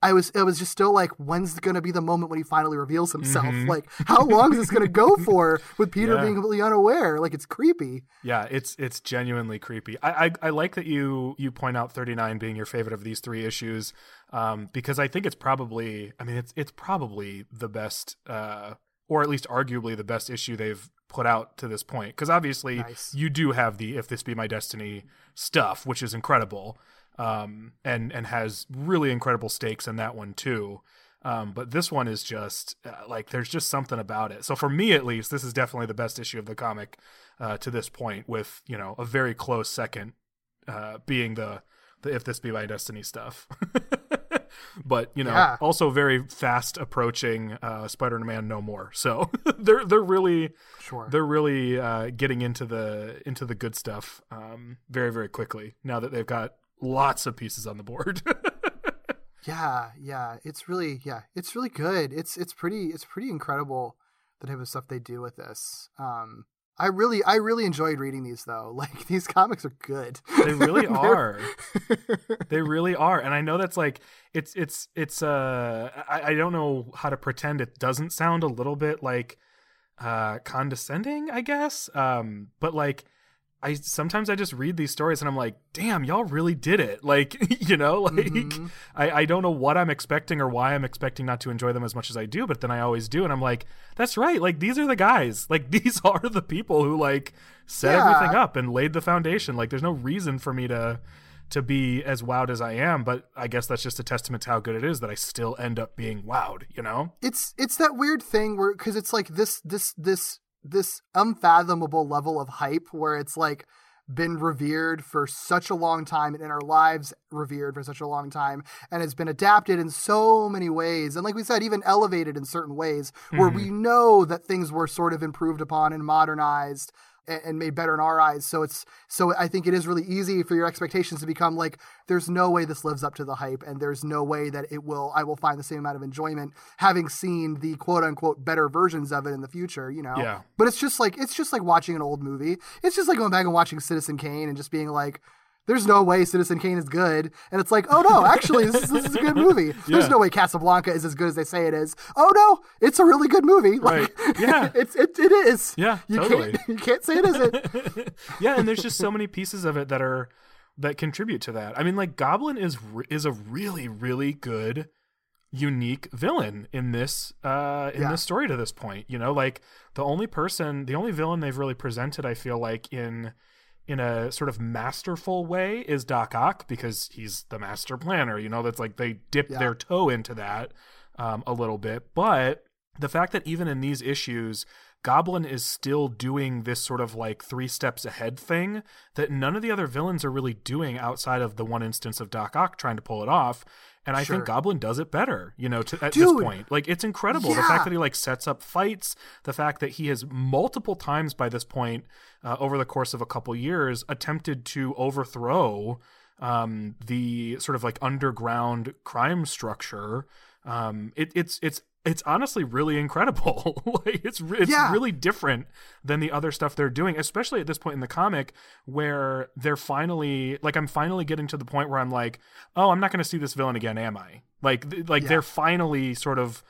I was it was just still like when's going to be the moment when he finally reveals himself? Like how long is this going to go for with Peter Mm-hmm. Yeah. being completely unaware? Like it's creepy. yeah, it's it's genuinely creepy. I, I I like that you you point out thirty nine being your favorite of these three issues, um, because I think it's probably I mean it's it's probably the best, uh, or at least arguably the best issue they've put out to this point. Because obviously Nice. you do have the if this be my destiny stuff, which is incredible, um, and and has really incredible stakes in that one too. Um, but this one is just uh, like there's just something about it. So for me at least, this is definitely the best issue of the comic uh, to this point, with you know a very close second uh, being the the if this be my destiny stuff. but you know, Yeah. also very fast approaching uh, Spider-Man No More. So they're they're really Sure. they're really uh, getting into the into the good stuff um, very very quickly now that they've got lots of pieces on the board. Yeah, yeah. It's really yeah, it's really good. It's it's pretty it's pretty incredible the type of stuff they do with this. Um I really I really enjoyed reading these though. Like these comics are good. they really are. they really are, and I know that's like it's it's it's uh I, I don't know how to pretend it doesn't sound a little bit like uh condescending, I guess. Um, but like. I sometimes I just read these stories and I'm like, damn, y'all really did it. Like, you know, like Mhm. I, I don't know what I'm expecting or why I'm expecting not to enjoy them as much as I do, but then I always do, and I'm like, that's right. Like these are the guys. Like these are the people who like set Yeah. everything up and laid the foundation. Like there's no reason for me to to be as wowed as I am, but I guess that's just a testament to how good it is that I still end up being wowed, you know? it's it's that weird thing where because it's like this this this this unfathomable level of hype where it's like been revered for such a long time and in our lives revered for such a long time and has been adapted in so many ways and like we said even elevated in certain ways where we mm-hmm. know that things were sort of improved upon and modernized and, and made better in our eyes. So it's so i think it is really easy for your expectations to become like there's no way this lives up to the hype and there's no way that it will i will find the same amount of enjoyment having seen the quote unquote better versions of it in the future you know? Yeah. but it's just like it's just like watching an old movie. It's just like going back and watching citizen kane and just being like there's no way Citizen Kane is good. And it's like, oh no, actually, this, is- this is a good movie. There's no way Casablanca is as good as they say it is. Oh no, it's a really good movie. Like, Right. Yeah. it's, it, it is. Yeah, you totally. Can't, you can't say it isn't. yeah, and there's just so many pieces of it that are that contribute to that. I mean, like Goblin is is a really really good unique villain in this uh in Yeah. this story to this point you know like the only person the only villain they've really presented i feel like in in a sort of masterful way is doc ock because he's the master planner you know that's like they dip Yeah. their toe into that um a little bit but the fact that even in these issues Goblin is still doing this sort of like three steps ahead thing that none of the other villains are really doing outside of the one instance of Doc Ock trying to pull it off. And I Sure. think Goblin does it better, you know, to, at Dude. this point. Like, it's incredible. The fact that he like sets up fights, the fact that he has multiple times by this point uh, over the course of a couple years attempted to overthrow um, the sort of like underground crime structure. Um, it, it's it's it's honestly really incredible. like it's it's Yeah. really different than the other stuff they're doing, especially at this point in the comic where they're finally like I'm finally getting to the point where I'm like, oh, I'm not going to see this villain again, am I? Like th- like Yeah. they're finally sort of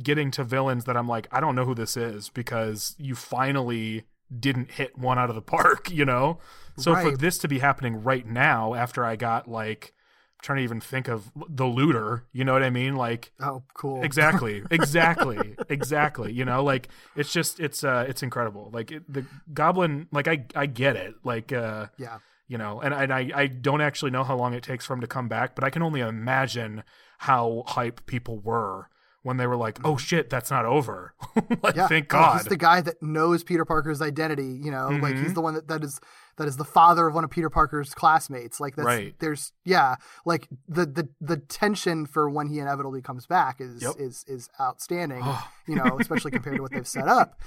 getting to villains that I'm like, I don't know who this is because you finally didn't hit one out of the park, you know? So for this to be happening right now after I got like trying to even think of the looter, you know what I mean? Like Oh, cool. exactly exactly exactly you know like it's just it's uh it's incredible like it, the goblin like i i get it like uh Yeah. you know and, and i i don't actually know how long it takes for him to come back but i can only imagine how hype people were when they were like oh shit that's not over like Yeah. thank Oh, god he's the guy that knows Peter Parker's identity. You know, like Mhm. he's the one that, that is that is the father of one of Peter Parker's classmates. Like that's Right. there's yeah, like the the the tension for when he inevitably comes back is Yep. is is outstanding. you know, especially compared to what they've set up.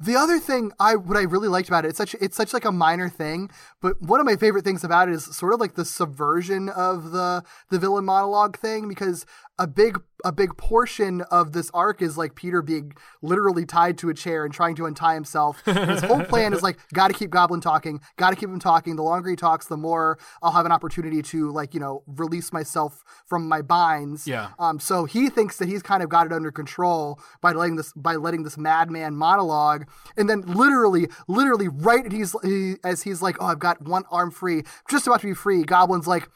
The other thing I what I really liked about it, it's such it's such like a minor thing, but one of my favorite things about it is sort of like the subversion of the the villain monologue thing because a big a big portion of this arc is like Peter being literally tied to a chair and trying to untie himself. And his whole plan is like, got to keep Goblin talking, got to keep him talking. The longer he talks, the more I'll have an opportunity to like you know release myself from my binds. Yeah. Um. So he thinks that he's kind of got it under control by letting this by letting this madman monologue, and then literally, literally, right he's he, as he's like, oh, I've got one arm free, just about to be free. Goblin's like.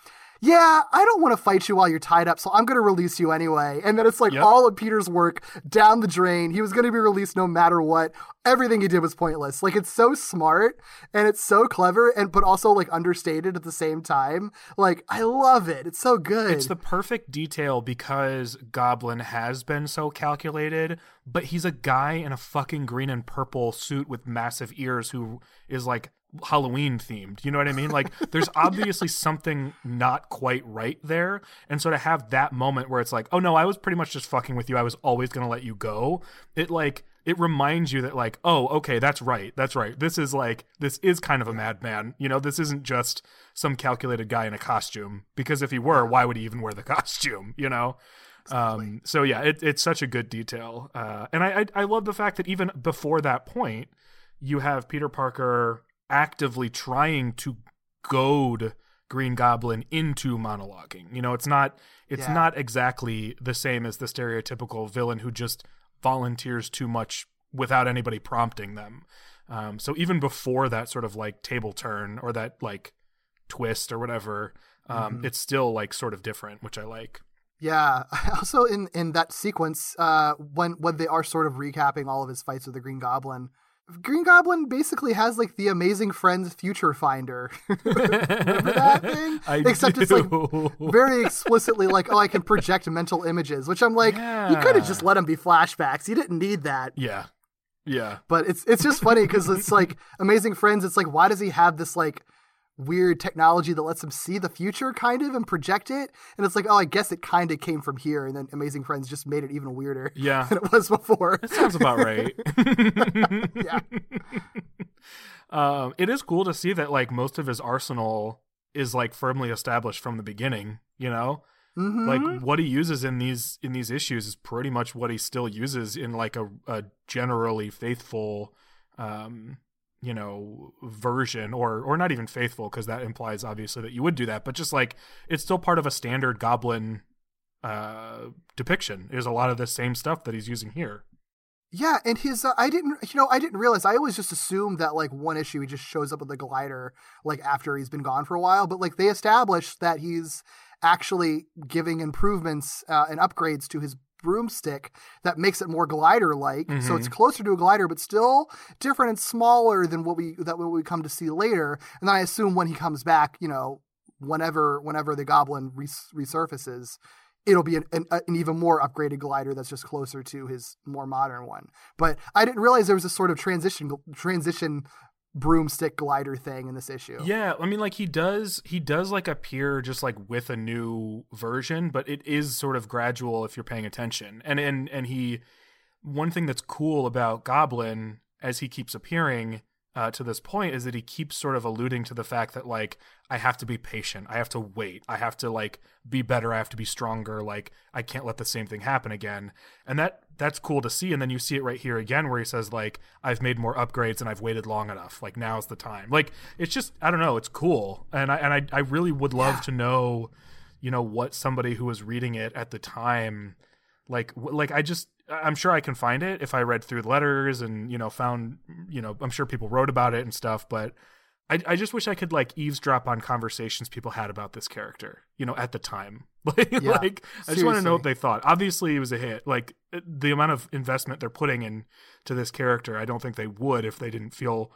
Yeah, I don't want to fight you while you're tied up, so I'm going to release you anyway. And then it's like Yep. all of Peter's work down the drain. He was going to be released no matter what. Everything he did was pointless. Like it's so smart and it's so clever and but also like understated at the same time. Like I love it. It's so good. It's the perfect detail because Goblin has been so calculated, but he's a guy in a fucking green and purple suit with massive ears who is like Halloween themed. You know what I mean? Like there's obviously something not quite right there. And so to have that moment where it's like, "Oh no, I was pretty much just fucking with you. I was always going to let you go." It like it reminds you that like, "Oh, okay, that's right. That's right. This is like this is kind of a madman. You know, this isn't just some calculated guy in a costume because if he were, why would he even wear the costume, you know?" Um, so yeah, it, it's such a good detail, uh, and I, I I love the fact that even before that point, you have Peter Parker actively trying to goad Green Goblin into monologuing. You know, it's not it's Yeah. not exactly the same as the stereotypical villain who just volunteers too much without anybody prompting them. Um, so even before that sort of like table turn or that like twist or whatever, um, it's still like sort of different, which I like. Yeah. Also, in in that sequence, uh, when when they are sort of recapping all of his fights with the Green Goblin, Green Goblin basically has like the Amazing Friends Future Finder. Remember that thing? I Except it's like very explicitly like, oh, I can project mental images, which I'm like, you could have just let them be flashbacks. You didn't need that. Yeah. Yeah. But it's it's just funny because it's like Amazing Friends. It's like, why does he have this like weird technology that lets him see the future kind of and project it? And it's like, oh, I guess it kind of came from here, and then Amazing Friends just made it even weirder Yeah. than it was before. That sounds about right. yeah, um, it is cool to see that like most of his arsenal is like firmly established from the beginning. You know, Mhm. like what he uses in these in these issues is pretty much what he still uses in like a, a generally faithful, um, you know, version or or not even faithful because that implies obviously that you would do that, but just like it's still part of a standard Goblin uh depiction. is a lot of the same stuff that he's using here. yeah. And his, uh, I didn't, you know, I didn't realize. I always just assumed that like one issue he just shows up with the glider like after he's been gone for a while. But like they established that he's actually giving improvements uh, and upgrades to his broomstick that makes it more glider like so it's mm-hmm. closer to a glider but still different and smaller than what we that what we come to see later. And then i assume when he comes back you know whenever whenever the goblin res- resurfaces it'll be an, an, an even more upgraded glider that's just closer to his more modern one. But i didn't realize there was a sort of transition transition broomstick glider thing in this issue. Yeah, I mean like he does he does like appear just like with a new version, but it is sort of gradual if you're paying attention. And and and he one thing that's cool about Goblin as he keeps appearing uh, to this point is that he keeps sort of alluding to the fact that like I have to be patient, I have to wait, I have to like be better, I have to be stronger, like I can't let the same thing happen again, and that that's cool to see. And then you see it right here again where he says like I've made more upgrades and I've waited long enough, like now's the time. Like it's just I don't know, it's cool, and I and I I really would love to know, you know, what somebody who was reading it at the time like w- like i just i'm sure i can find it if i read through the letters and you know found you know i'm sure people wrote about it and stuff but i, I just wish i could like eavesdrop on conversations people had about this character you know at the time like, Yeah, like i just want to know what they thought obviously it was a hit like the amount of investment they're putting in to this character i don't think they would if they didn't feel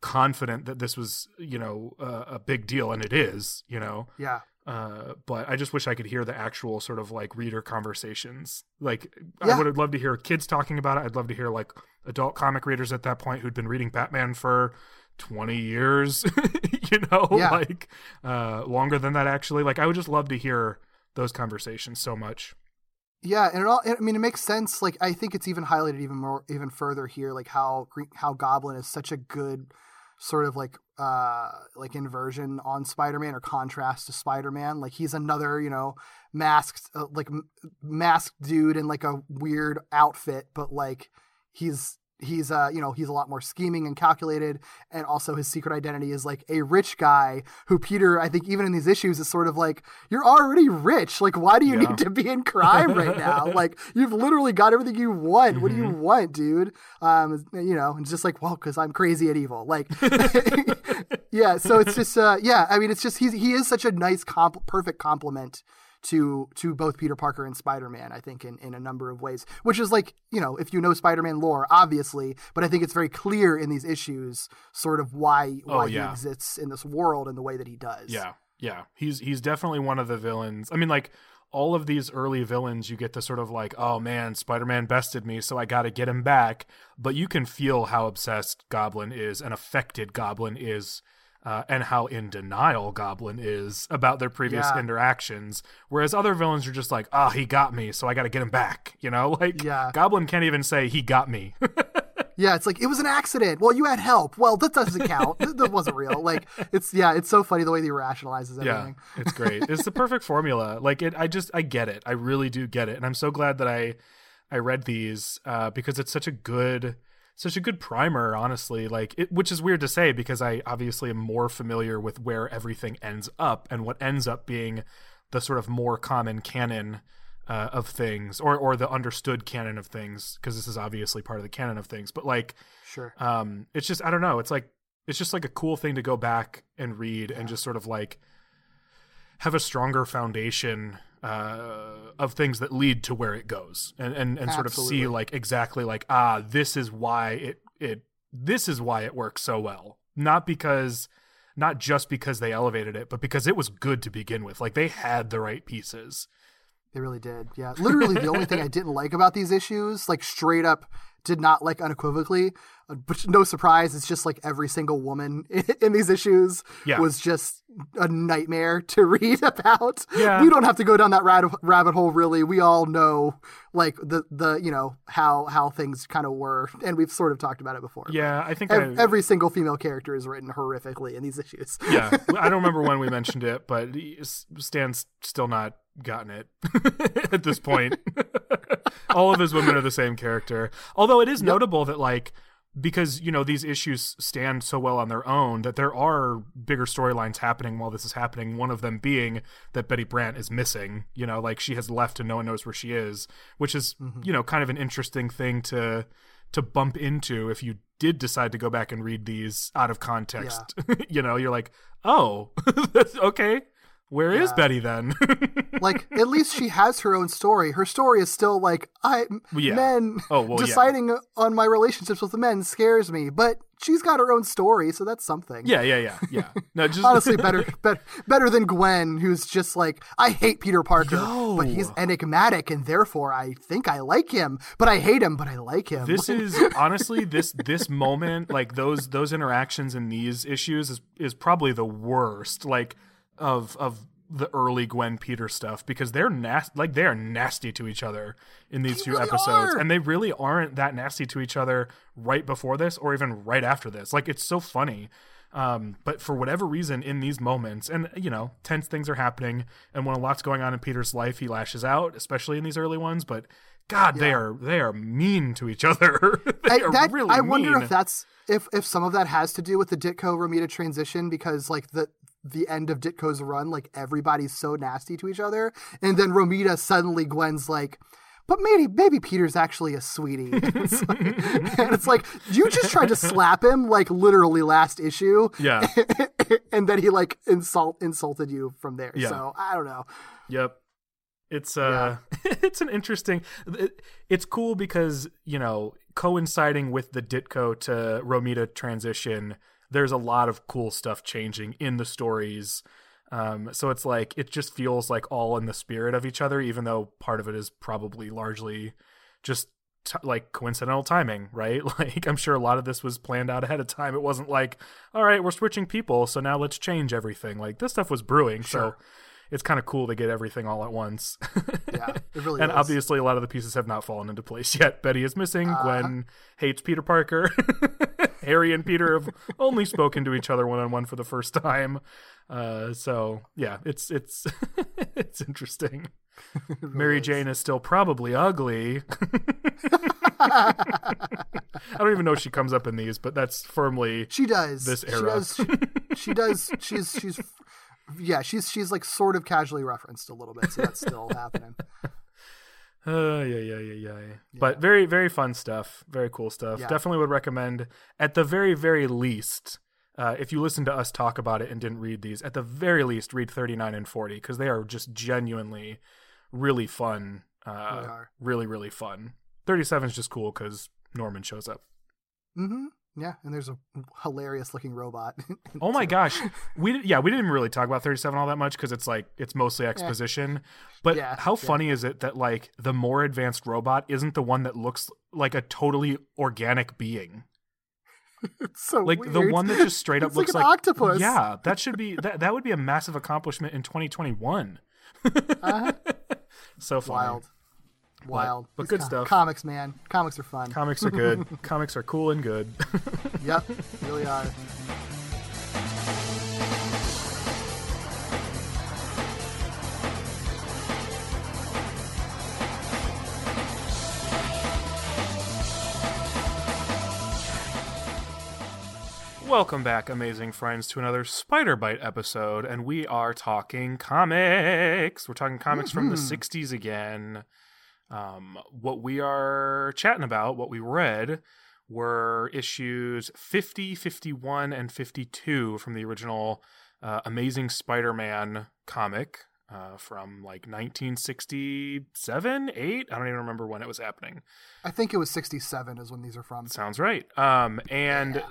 confident that this was you know uh, a big deal and it is you know Yeah. uh, but I just wish I could hear the actual sort of like reader conversations. Like I would have loved to hear kids talking about it. I'd love to hear like adult comic readers at that point who'd been reading Batman for 20 years, you know, Yeah. like uh, longer than that actually. Like I would just love to hear those conversations so much. Yeah, and it all I mean it makes sense like I think it's even highlighted even more even further here like how how Goblin is such a good sort of like uh like inversion on Spider-Man or contrast to Spider-Man like he's another, you know, masked uh, like m- masked dude in like a weird outfit but like he's he's uh you know he's a lot more scheming and calculated and also his secret identity is like a rich guy who peter i think even in these issues is sort of like you're already rich. Like why do you Yeah. need to be in crime right now? Like you've literally got everything you want. What do you want dude? Um you know and just like well because i'm crazy and evil. Like yeah so it's just uh yeah i mean it's just he's he is such a nice comp- perfect complement to to both Peter Parker and Spider-Man, I think in, in a number of ways. Which is like, you know, if you know Spider-Man lore, obviously, but I think it's very clear in these issues sort of why Oh, why yeah. he exists in this world and the way that he does. Yeah, yeah. He's he's definitely one of the villains. I mean, like all of these early villains, you get the sort of like, oh man, Spider-Man bested me, so I got to get him back. But you can feel how obsessed Goblin is and affected Goblin is. Uh, and how in denial Goblin is about their previous Yeah. interactions, whereas other villains are just like, "Ah, he got me, so I got to get him back." You know, like Yeah. Goblin can't even say he got me. Yeah, it's like it was an accident. Well, you had help. Well, that doesn't count. that wasn't real. Like it's yeah, it's so funny the way that he rationalizes Yeah, it's great. It's the perfect formula. Like it, I just I get it. I really do get it, and I'm so glad that I I read these uh, because it's such a good such a good primer. Honestly, like it, which is weird to say because I obviously am more familiar with where everything ends up and what ends up being the sort of more common canon. Uh, of things, or or the understood canon of things, because this is obviously part of the canon of things. But like, Sure. um it's just i don't know it's like it's just like a cool thing to go back and read and just sort of like have a stronger foundation uh of things that lead to where it goes and and, and sort of see like exactly like ah this is why it it this is why it works so well. Not because not just because they elevated it but because it was good to begin with. Like they had the right pieces They really did. Yeah. Literally, the only thing I didn't like about these issues, like straight up, did not like unequivocally, uh, but no surprise, it's just like every single woman in these issues Yeah. was just a nightmare to read about. Yeah. We don't have to go down that rabbit, rabbit hole, really. We all know, like, the, the you know, how, how things kind of were, and we've sort of talked about it before. yeah i think Ev- I, every single female character is written horrifically in these issues. yeah i don't remember when we mentioned it but stan's still not gotten it at this point. All of his women are the same character. Although it is notable that like because you know these issues stand so well on their own that there are bigger storylines happening while this is happening one of them being that betty brant is missing you know like she has left and no one knows where she is which is mm-hmm. you know kind of an interesting thing to to bump into if you did decide to go back and read these out of context. You know you're like oh that's okay Where is Yeah. betty then like at least she has her own story. Her story is still like I Yeah. men Oh, well, yeah. deciding on my relationships with the men scares me, but she's got her own story, so that's something. yeah yeah yeah yeah no just Honestly, better, better, better than Gwen, who's just like, I hate Peter Parker, Yo. but he's enigmatic, and therefore I think I like him, but I hate him, but I like him. this is honestly this this moment like those those interactions in these issues is is probably the worst like of of the early Gwen Peter stuff because they're nasty like they are nasty to each other in these They few really episodes. are. and they really aren't that nasty to each other right before this or even right after this. Like it's so funny. Um, but for whatever reason in these moments and you know tense things are happening and when a lot's going on in Peter's life he lashes out especially in these early ones. But god they are they are mean to each other. They I, are that, really I wonder mean. if that's if if some of that has to do with the Ditko Romita transition because like the the end of Ditko's run, like everybody's so nasty to each other, and then Romita suddenly Gwen's like. But maybe maybe Peter's actually a sweetie. It's like- and it's like you just tried to slap him like literally last issue. Yeah. and then he like insult insulted you from there. Yeah. So I don't know. Yep. It's uh it's an interesting it, it's cool because, you know, coinciding with the Ditko to Romita transition, there's a lot of cool stuff changing in the stories. Um so it's like it just feels like all in the spirit of each other even though part of it is probably largely just t- like coincidental timing, right? Like I'm sure a lot of this was planned out ahead of time. It wasn't like, all right, we're switching people, so now let's change everything. Like this stuff was brewing, so it's kind of cool to get everything all at once. Yeah, it really and is. obviously, a lot of the pieces have not fallen into place yet. Betty is missing. Uh-huh. Gwen hates Peter Parker. Harry and Peter have only spoken to each other one on one for the first time. Uh, so yeah, it's it's it's interesting. Mary Jane is still probably ugly. I don't even know if she comes up in these, but that's firmly She does. This era. She does. She, she does. She's she's yeah. She's she's like sort of casually referenced a little bit, so that's still happening. Uh, yeah, yeah, yeah, yeah, yeah. But very, very fun stuff. Very cool stuff. Yeah. Definitely would recommend, at the very, very least, uh, if you listen to us talk about it and didn't read these, at the very least, read 39 and 40 because they are just genuinely really fun. Uh, They are. Really, really fun. 37 is just cool because Norman shows up. hmm Yeah, and there's a hilarious looking robot. Oh my gosh, we yeah we didn't really talk about 37 all that much because it's like it's mostly exposition. But Yeah, how yeah. funny is it that like the more advanced robot isn't the one that looks like a totally organic being? it's so Like the one that just straight up It's looks like an octopus. Yeah, that should be that that would be a massive accomplishment in 2021. Uh-huh. So funny. Wild, wild. but These good com- stuff. Comics, man. Comics are fun. Comics are good. Comics are cool and good. yep, really are. Welcome back, amazing friends, to another Spider Bite episode, and we are talking comics. We're talking comics from the mm-hmm. '60s again. Um, what we are chatting about, what we read, were issues 50, 51, and 52 from the original uh, Amazing Spider-Man comic uh, from like 1967, eight. I don't even remember when it was happening. I think it was 67 is when these are from. Sounds right. Um, and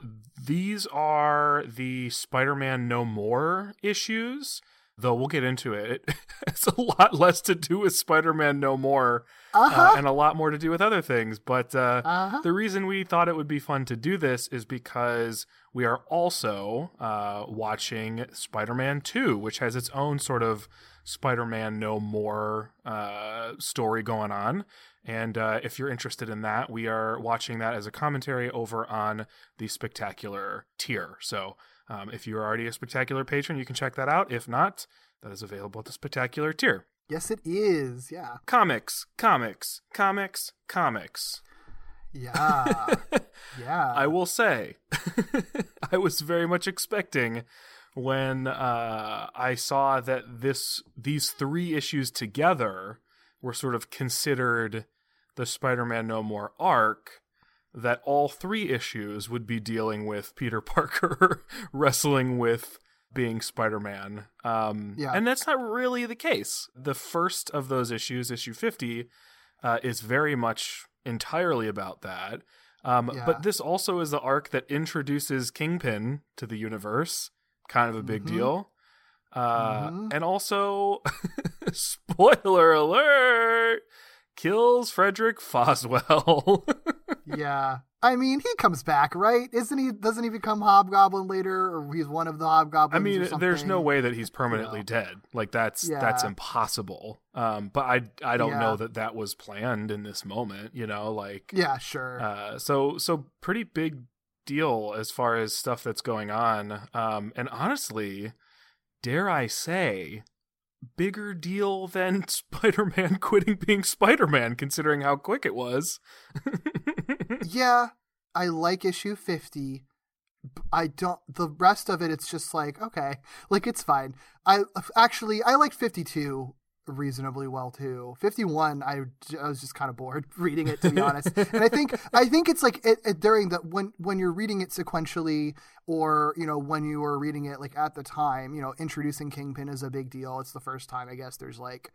these are the Spider-Man No More issues. Though we'll get into it. it's a lot less to do with Spider-Man No More, Uh-huh. uh, and a lot more to do with other things. But uh, Uh-huh. the reason we thought it would be fun to do this is because we are also uh, watching Spider-Man Two, which has its own sort of Spider-Man No More uh, story going on. And uh, if you're interested in that, we are watching that as a commentary over on the Spectacular tier. So um, if you're already a Spectacular patron, you can check that out. If not, that is available at the Spectacular tier. Yes, it is. Yeah. Comics, comics, comics, comics. Yeah. yeah. I will say, I was very much expecting when uh, I saw that this these three issues together were sort of considered the Spider-Man No More arc. That all three issues would be dealing with Peter Parker wrestling with being Spider-Man. Um, Yeah. and that's not really the case. The first of those issues, issue fifty, uh, is very much entirely about that. Um, Yeah. But this also is the arc that introduces Kingpin to the universe. Kind of a big Mhm. deal. Uh, Mhm. And also, spoiler alert, kills Frederick Foswell. yeah. I mean, he comes back, right? Isn't he? Doesn't he become Hobgoblin later, or he's one of the Hobgoblins? I mean, there's no way that he's permanently dead. Like that's that's impossible. Um, but I I don't Yeah. know that that was planned in this moment. You know, like Yeah, sure. Uh, so so pretty big deal as far as stuff that's going on. Um, and honestly, dare I say, bigger deal than Spider-Man quitting being Spider-Man, considering how quick it was. yeah, I like issue 50. I don't the rest of it it's just like okay, like it's fine. I actually I like 52 reasonably well too. 51 I, I was just kind of bored reading it to be honest. and I think I think it's like it, it, during the when when you're reading it sequentially or you know when you were reading it like at the time, you know, introducing Kingpin is a big deal. It's the first time I guess there's like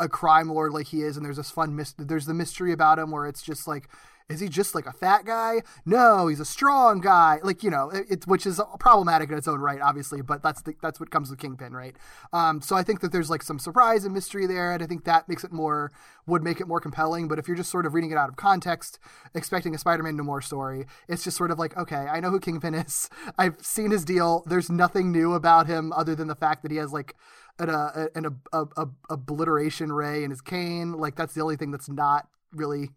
a crime lord like he is and there's this fun mis- there's the mystery about him where it's just like is he just like a fat guy? No he's a strong guy. Like you know it, it's which is problematic in its own right obviously but that's the, that's what comes with kingpin right? Um so i think that there's like some surprise and mystery there and i think that makes it more would make it more compelling but if you're just sort of reading it out of context expecting a spider-man no more story it's just sort of like okay i know who kingpin is. I've seen his deal. There's nothing new about him other than the fact that he has like an, uh, an a, a, a obliteration ray in his cane. Like that's the only thing that's not really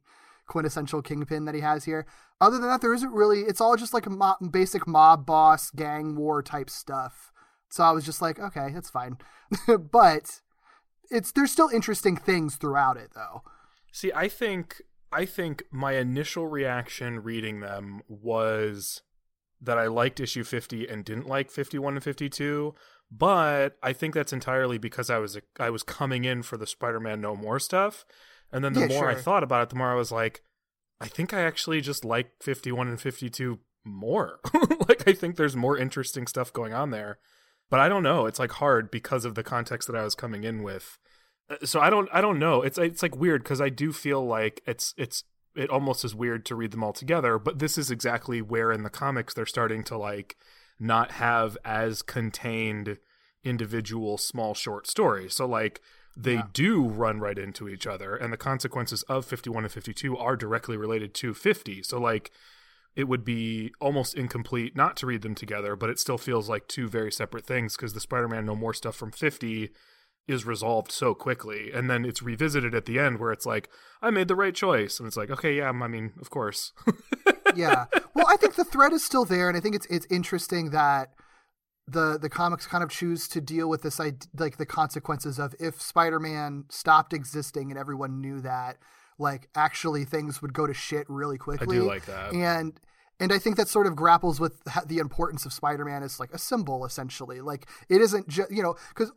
quintessential kingpin that he has here. Other than that, there isn't really. It's all just like a basic mob boss gang war type stuff. So I was just like, okay, that's fine. but it's there's still interesting things throughout it though. See, I think I think my initial reaction reading them was that I liked issue 50 and didn't like 51 and 52, but I think that's entirely because I was I was coming in for the Spider-Man No More stuff. And then the Yeah, more I thought about it, the more I was like I think I actually just like 51 and 52 more. like I think there's more interesting stuff going on there. But I don't know, it's like hard because of the context that I was coming in with Uh, so I don't I don't know. It's it's like weird because I do feel like it's it's it almost is weird to read them all together. But this is exactly where in the comics they're starting to like not have as contained individual small short stories. So like they do run right into each other, and the consequences of fifty one and fifty two are directly related to fifty. So like it would be almost incomplete not to read them together, but it still feels like two very separate things because the Spider Man No More stuff from 50 is resolved so quickly. And then it's revisited at the end where it's like, I made the right choice. And it's like, okay, yeah, I mean, of course. yeah. Well, I think the thread is still there, and I think it's it's interesting that the the comics kind of choose to deal with this like the consequences of if Spider-Man stopped existing and everyone knew that, like actually things would go to shit really quickly. I do like that. And and I think that sort of grapples with the importance of Spider-Man as like a symbol, essentially. Like it isn't just you know because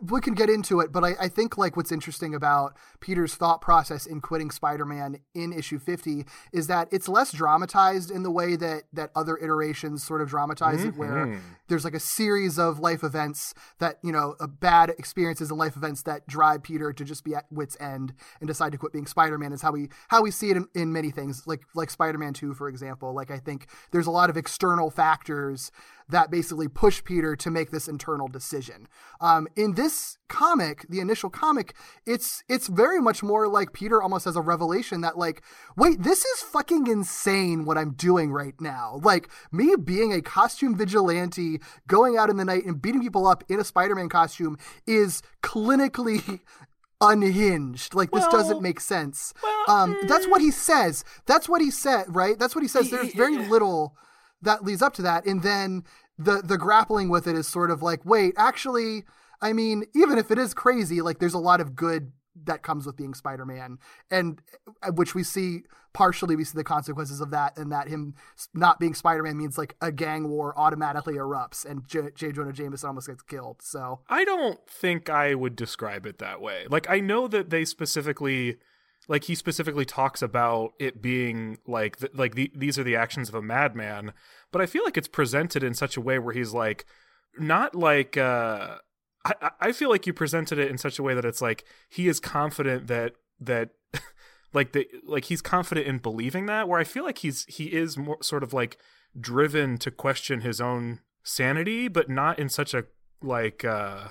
we can get into it, but I, I think like what's interesting about Peter's thought process in quitting Spider-Man in issue fifty is that it's less dramatized in the way that that other iterations sort of dramatize it, where there's like a series of life events that you know uh, bad experiences and life events that drive Peter to just be at wit's end and decide to quit being Spider-Man. Is how we how we see it in, in many things, like like Spider-Man Two, for example. Like I think there's a lot of external factors that basically push Peter to make this internal decision. Um, in this comic, the initial comic, it's it's very much more like Peter almost has a revelation that like, wait, this is fucking insane what I'm doing right now. Like me being a costume vigilante, going out in the night and beating people up in a Spider-Man costume is clinically unhinged. Like this doesn't make sense. um, that's what he says. That's what he said, right? That's what he says. There's very little that leads up to that, and then the the grappling with it is sort of like, wait, actually, I mean, even if it is crazy, like there's a lot of good that comes with being Spider-Man, and uh, which we see partially we see the consequences of that, and that him not being Spider-Man means like a gang war automatically erupts, and J. J. Jonah Jameson almost gets killed. So I don't think I would describe it that way. Like I know that they specifically like he specifically talks about it being like th- like the, these are the actions of a madman, but I feel like it's presented in such a way where he's like not like uh I, I- feel like you presented it in such a way that it's like he is confident that that like the like he's confident in believing that where I feel like he's he is more sort of like driven to question his own sanity, but not in such a like uh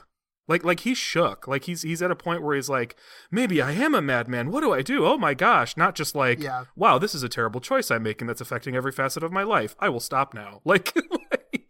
Like like he's shook. Like he's he's at a point where he's like, maybe I am a madman. What do I do? Oh my gosh! Not just like, Yeah. wow, this is a terrible choice I'm making that's affecting every facet of my life. I will stop now. Like like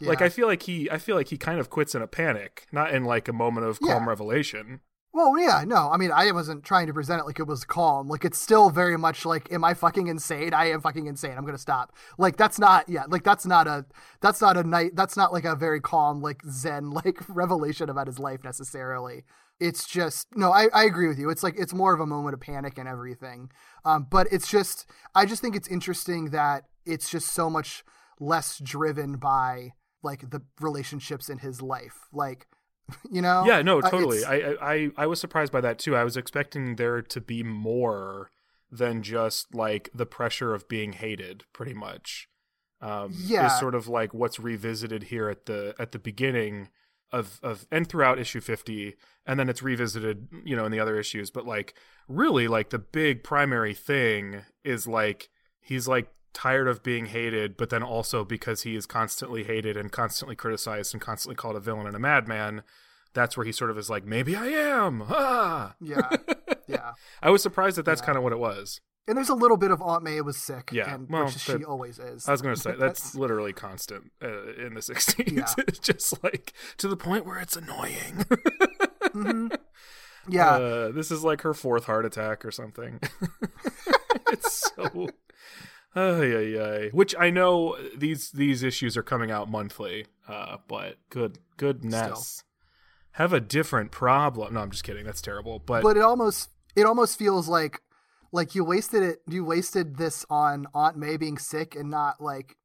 like I feel like he I feel like he kind of quits in a panic, not in like a moment of calm Yeah. revelation. Well, yeah, no. I mean, I wasn't trying to present it like it was calm. Like it's still very much like, am I fucking insane? I am fucking insane. I'm gonna stop. Like that's not, yeah, like that's not a, that's not a night. That's not like a very calm, like Zen, like revelation about his life necessarily. It's just no. I, I agree with you. It's like it's more of a moment of panic and everything. Um, but it's just, I just think it's interesting that it's just so much less driven by like the relationships in his life. Like, you know? Yeah, no, Uh, totally. it's- I, I I was surprised by that too. I was expecting there to be more than just like the pressure of being hated, pretty much. Um, Yeah. is sort of like what's revisited here at the at the beginning of of and throughout issue fifty, and then it's revisited, you know, in the other issues. But like, really, like the big primary thing is like he's like tired of being hated, but then also because he is constantly hated and constantly criticized and constantly called a villain and a madman, that's where he sort of is like, maybe I am. Ah. Yeah. Yeah. I was surprised that that's kind of what it was. And there's a little bit of Aunt May was sick. Yeah, And, well, which she always is. I was going to say that's literally constant uh, in the 60s. Yeah. it's just like to the point where it's annoying. yeah. Uh, this is like her fourth heart attack or something. it's so. Ay, ay. Which I know these these issues are coming out monthly, uh, but good goodness, have a different problem. No, I'm just kidding. That's terrible. But, but it almost it almost feels like like you wasted it you wasted this on Aunt May being sick and not like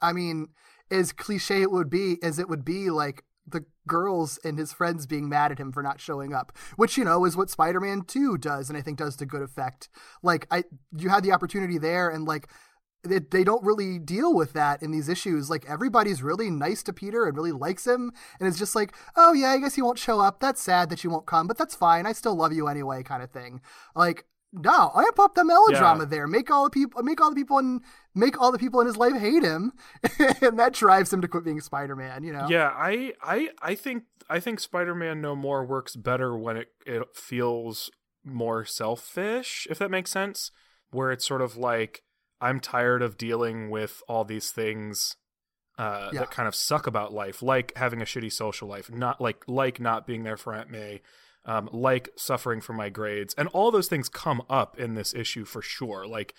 I mean, as cliche it would be as it would be like the girls and his friends being mad at him for not showing up, which you know is what Spider-Man 2 does and I think does to good effect. Like I you had the opportunity there and like they, they don't really deal with that in these issues. Like everybody's really nice to Peter and really likes him, and it's just like, oh yeah, I guess he won't show up. That's sad that you won't come, but that's fine. I still love you anyway, kind of thing. Like no, I pop the melodrama Yeah. there. Make all the people, make all the people in, make all the people in his life hate him, and that drives him to quit being Spider Man. You know? Yeah, I I I think I think Spider-Man No More works better when it it feels more selfish, if that makes sense, where it's sort of like I'm tired of dealing with all these things uh, Yeah. that kind of suck about life, like having a shitty social life, not like like not being there for Aunt May, um, like suffering from my grades, and all those things come up in this issue for sure. Like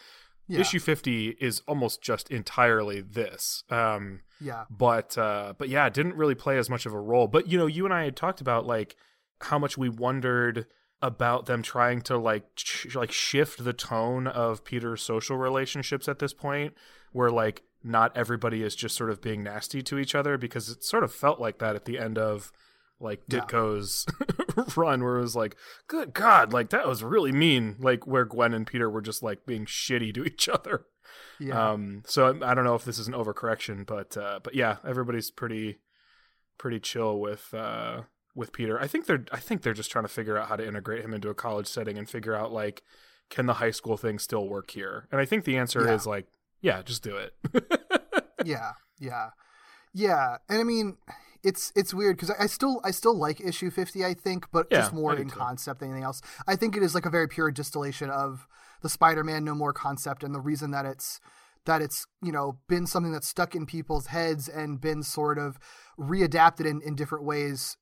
Yeah. issue 50 is almost just entirely this. Um, Yeah. but uh but yeah it didn't really play as much of a role but you know you and i had talked about like how much we wondered about them trying to like like shift the tone of peter's social relationships at this point where like not everybody is just sort of being nasty to each other because it sort of felt like that at the end of like Yeah. ditko's run where it was like good god like that was really mean like where gwen and peter were just like being shitty to each other Yeah. um, so I, I don't know if this is an overcorrection, but uh, but yeah, everybody's pretty pretty chill with uh, with Peter. I think they're I think they're just trying to figure out how to integrate him into a college setting and figure out like can the high school thing still work here? And I think the answer Yeah. is like yeah, just do it. yeah, yeah, yeah. And I mean, it's it's weird because I, I still I still like issue fifty. I think, but Yeah, just more in concept than anything else. I think it is like a very pure distillation of the Spider-Man No More concept, and the reason that it's that it's you know been something that's stuck in people's heads and been sort of readapted in, in different ways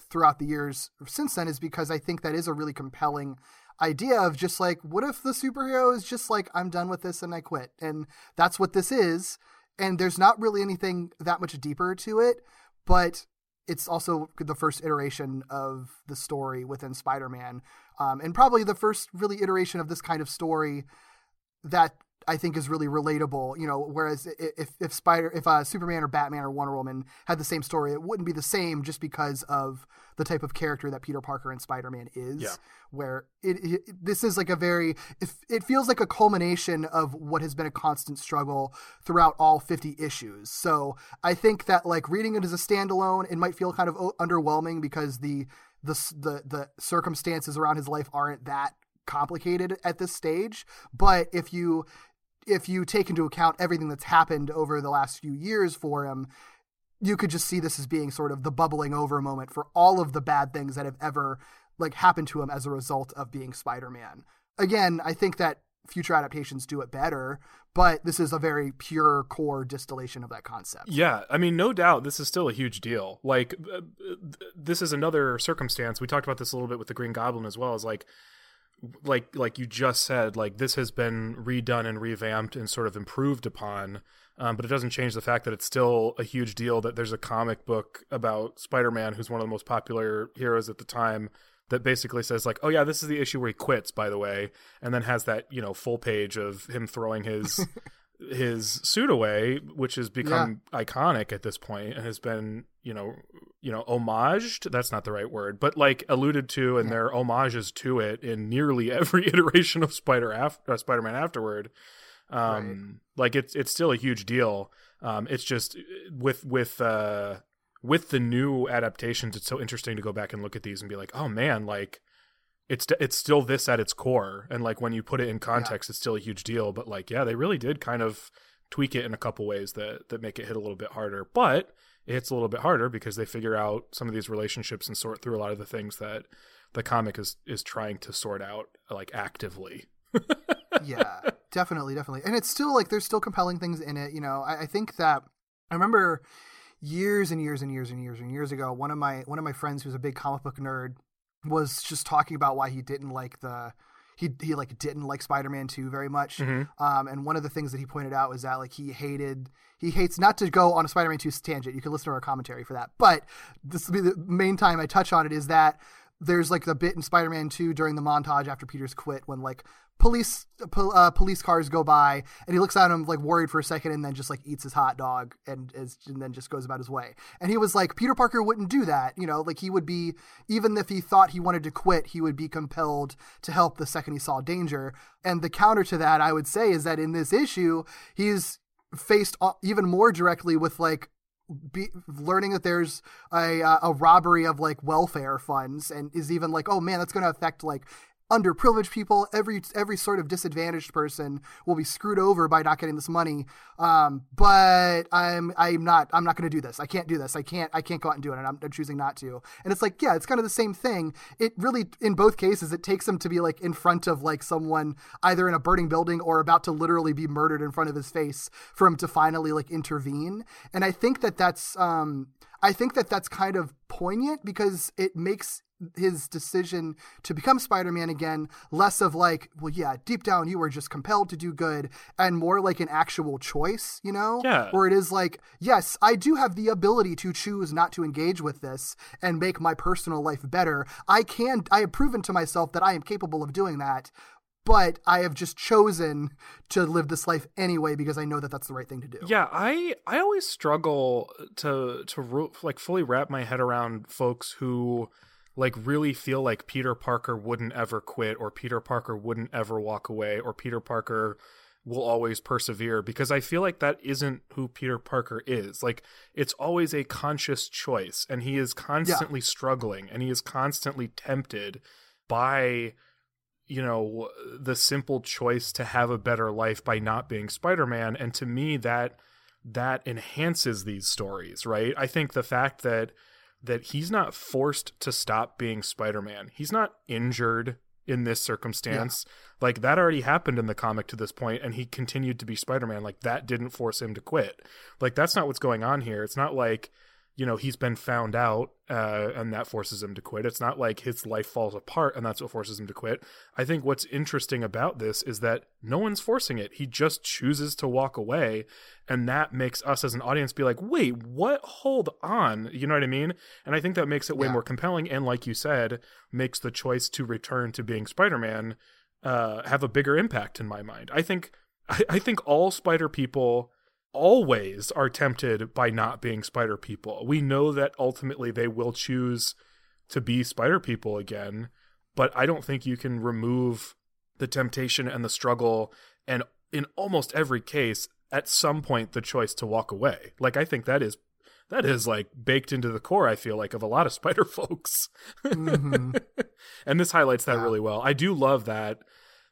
throughout the years since then is because I think that is a really compelling idea of just like what if the superhero is just like I'm done with this and I quit and that's what this is and there's not really anything that much deeper to it but it's also the first iteration of the story within Spider-Man um, and probably the first really iteration of this kind of story that I think is really relatable. You know, whereas if if Spider if uh, Superman or Batman or Wonder Woman had the same story, it wouldn't be the same just because of the type of character that Peter Parker and Spider Man is. Yeah. Where it, it this is like a very it, it feels like a culmination of what has been a constant struggle throughout all 50 issues. So I think that like reading it as a standalone, it might feel kind of o- underwhelming because the the the the circumstances around his life aren't that complicated at this stage. But if you if you take into account everything that's happened over the last few years for him, you could just see this as being sort of the bubbling over moment for all of the bad things that have ever like happened to him as a result of being Spider-Man. Again, I think that future adaptations do it better, but this is a very pure core distillation of that concept. Yeah, I mean, no doubt, this is still a huge deal. Like, uh, uh, this is another circumstance. We talked about this a little bit with the Green Goblin as well. Is like, like, like you just said, like this has been redone and revamped and sort of improved upon. Um, but it doesn't change the fact that it's still a huge deal that there's a comic book about Spider-Man, who's one of the most popular heroes at the time, that basically says like, "Oh yeah, this is the issue where he quits, by the way," and then has that you know full page of him throwing his his suit away, which has become iconic at this point and has been you know you know homaged. That's not the right word, but like alluded to, and there are homages to it in nearly every iteration of Spider after uh, Spider-Man afterward. Um, like it's it's still a huge deal. Um, it's just with with uh with the new adaptations, it's so interesting to go back and look at these and be like, oh man, like it's it's still this at its core, and like when you put it in context, it's still a huge deal. But like, yeah, they really did kind of tweak it in a couple ways that that make it hit a little bit harder. But it hits a little bit harder because they figure out some of these relationships and sort through a lot of the things that the comic is is trying to sort out like actively. yeah, definitely, definitely. And it's still like there's still compelling things in it. You know, I, I think that I remember years and years and years and years and years ago, one of my one of my friends who's a big comic book nerd was just talking about why he didn't like the he he like didn't like Spider-Man 2 very much. Um, and one of the things that he pointed out was that like he hated he hates not to go on a Spider-Man 2 tangent. You can listen to our commentary for that. But this will be the main time I touch on it is that there's like the bit in Spider-Man 2 during the montage after Peter's quit when like police pol- uh, police cars go by and he looks at him like worried for a second and then just like eats his hot dog and is and then just goes about his way. And he was like Peter Parker wouldn't do that, you know, like he would be even if he thought he wanted to quit, he would be compelled to help the second he saw danger. And the counter to that I would say is that in this issue, he's faced even more directly with like be, learning that there's a uh, a robbery of like welfare funds and is even like oh man that's going to affect like underprivileged people every every sort of disadvantaged person will be screwed over by not getting this money. Um, but i'm i'm not i'm not going to do this. I can't do this. I can't i can't go out and do it and I'm, I'm choosing not to. And it's like yeah it's kind of the same thing. It really in both cases it takes him to be like in front of like someone either in a burning building or about to literally be murdered in front of his face for him to finally like intervene. And i think that that's um I think that that's kind of poignant because it makes his decision to become Spider-Man again less of like, well, yeah, deep down you were just compelled to do good, and more like an actual choice, you know? Yeah. Where it is like, yes, I do have the ability to choose not to engage with this and make my personal life better. I can. I have proven to myself that I am capable of doing that. But I have just chosen to live this life anyway because I know that that's the right thing to do. Yeah, I I always struggle to to like fully wrap my head around folks who like really feel like Peter Parker wouldn't ever quit or Peter Parker wouldn't ever walk away or Peter Parker will always persevere because I feel like that isn't who Peter Parker is. Like it's always a conscious choice and he is constantly struggling and he is constantly tempted by you know the simple choice to have a better life by not being Spider-Man and to me that that enhances these stories, right? I think the fact that that he's not forced to stop being Spider-Man. He's not injured in this circumstance. Like that already happened in the comic to this point and he continued to be Spider-Man. Like that didn't force him to quit. Like that's not what's going on here. It's not like you know he's been found out uh, and that forces him to quit. It's not like his life falls apart and that's what forces him to quit. I think what's interesting about this is that no one's forcing it. He just chooses to walk away and that makes us as an audience be like wait what? Hold on. You know what i mean? And i think that makes it way Yeah. more compelling and like you said makes the choice to return to being spider-man uh, have a bigger impact in my mind. I think I, I think all spider people always are tempted by not being spider people. We know that ultimately they will choose to be spider people again, but I don't think you can remove the temptation and the struggle and in almost every case at some point the choice to walk away. Like I think that is that is like baked into the core I feel like of a lot of spider folks. Mhm. and this highlights that Yeah. really well. I do love that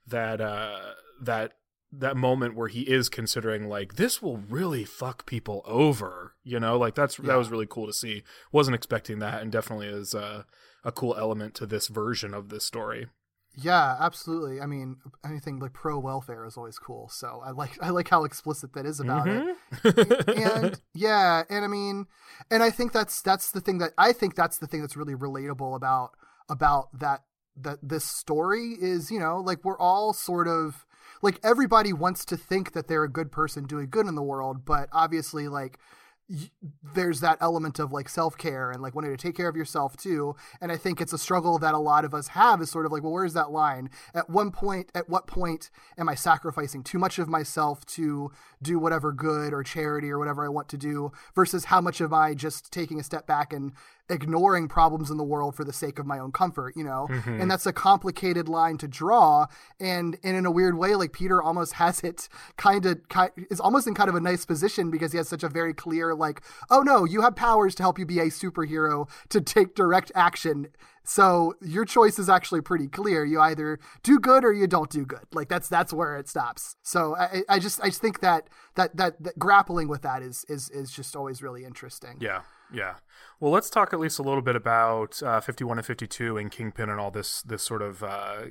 that uh that that moment where he is considering like this will really fuck people over You know, like that's Yeah. that was really cool to see. Wasn't expecting that, and definitely is uh, a cool element to this version of this story. Yeah, absolutely. I mean, anything like pro welfare is always cool. So I like I like how explicit that is about it. Mhm. and yeah, and I mean, and I think that's that's the thing that I think that's the thing that's really relatable about about that that this story is, you know, like we're all sort of like everybody wants to think that they're a good person doing good in the world, but obviously like there's that element of like self-care and like wanting to take care of yourself too. And i think it's a struggle that a lot of us have is sort of like well where's that line? At one point at what point am i sacrificing too much of myself to do whatever good or charity or whatever i want to do versus how much am i just taking a step back and ignoring problems in the world for the sake of my own comfort you know? Mm-hmm. And that's a complicated line to draw. And and in a weird way like peter almost has it kind of is almost in kind of a nice position because he has such a very clear like oh no you have powers to help you be a superhero to take direct action so your choice is actually pretty clear you either do good or you don't do good like that's that's where it stops so i i just i just think that that that, that grappling with that is is is just always really interesting Yeah, yeah. Well, let's talk at least a little bit about uh, 51 and 52 and Kingpin and all this this sort of uh,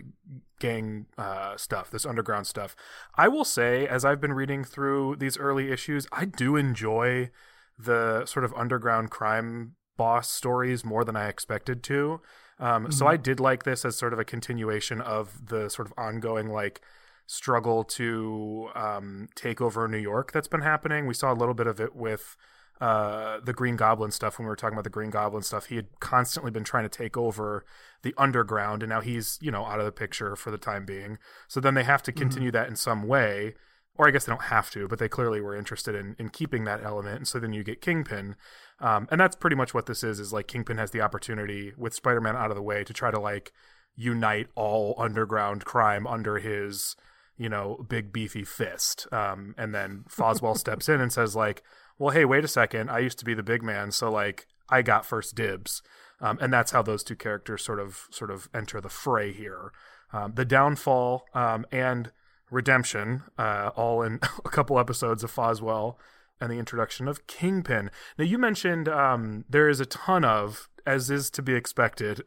gang uh, stuff, this underground stuff. I will say, as I've been reading through these early issues, I do enjoy the sort of underground crime boss stories more than I expected to. Um, So I did like this as sort of a continuation of the sort of ongoing like struggle to um, take over New York that's been happening. We saw a little bit of it with uh, the Green Goblin stuff when we were talking about the Green Goblin stuff. He had constantly been trying to take over the underground, and now he's you know out of the picture for the time being. So then they have to continue that in some way, or I guess they don't have to, but they clearly were interested in in keeping that element. And so then you get Kingpin, um, and that's pretty much what this is. Is like Kingpin has the opportunity with Spider Man out of the way to try to like unite all underground crime under his you know big beefy fist um, and then Foswell steps in and says like well hey wait a second i used to be the big man so like i got first dibs um, and that's how those two characters sort of sort of enter the fray here um, the downfall um, and redemption uh, all in a couple episodes of Foswell and the introduction of Kingpin. Now you mentioned um, there is a ton of, as is to be expected,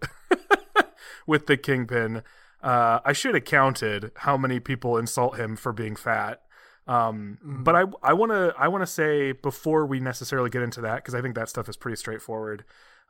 with the Kingpin. Uh, I should have counted how many people insult him for being fat. Um, But I I want to I want to say before we necessarily get into that because I think that stuff is pretty straightforward.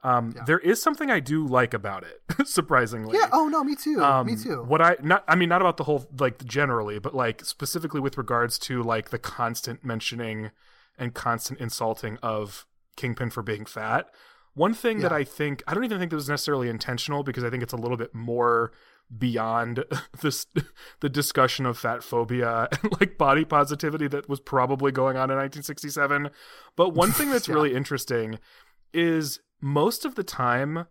Um, There is something I do like about it, surprisingly. yeah oh no me too Um, me too What I not I mean not about the whole like generally, but like specifically with regards to like the constant mentioning and constant insulting of Kingpin for being fat. One thing that I think I don't even think that was necessarily intentional because I think it's a little bit more beyond this the discussion of fat phobia and like body positivity that was probably going on in 1967. But one thing that's Yeah. really interesting is most of the time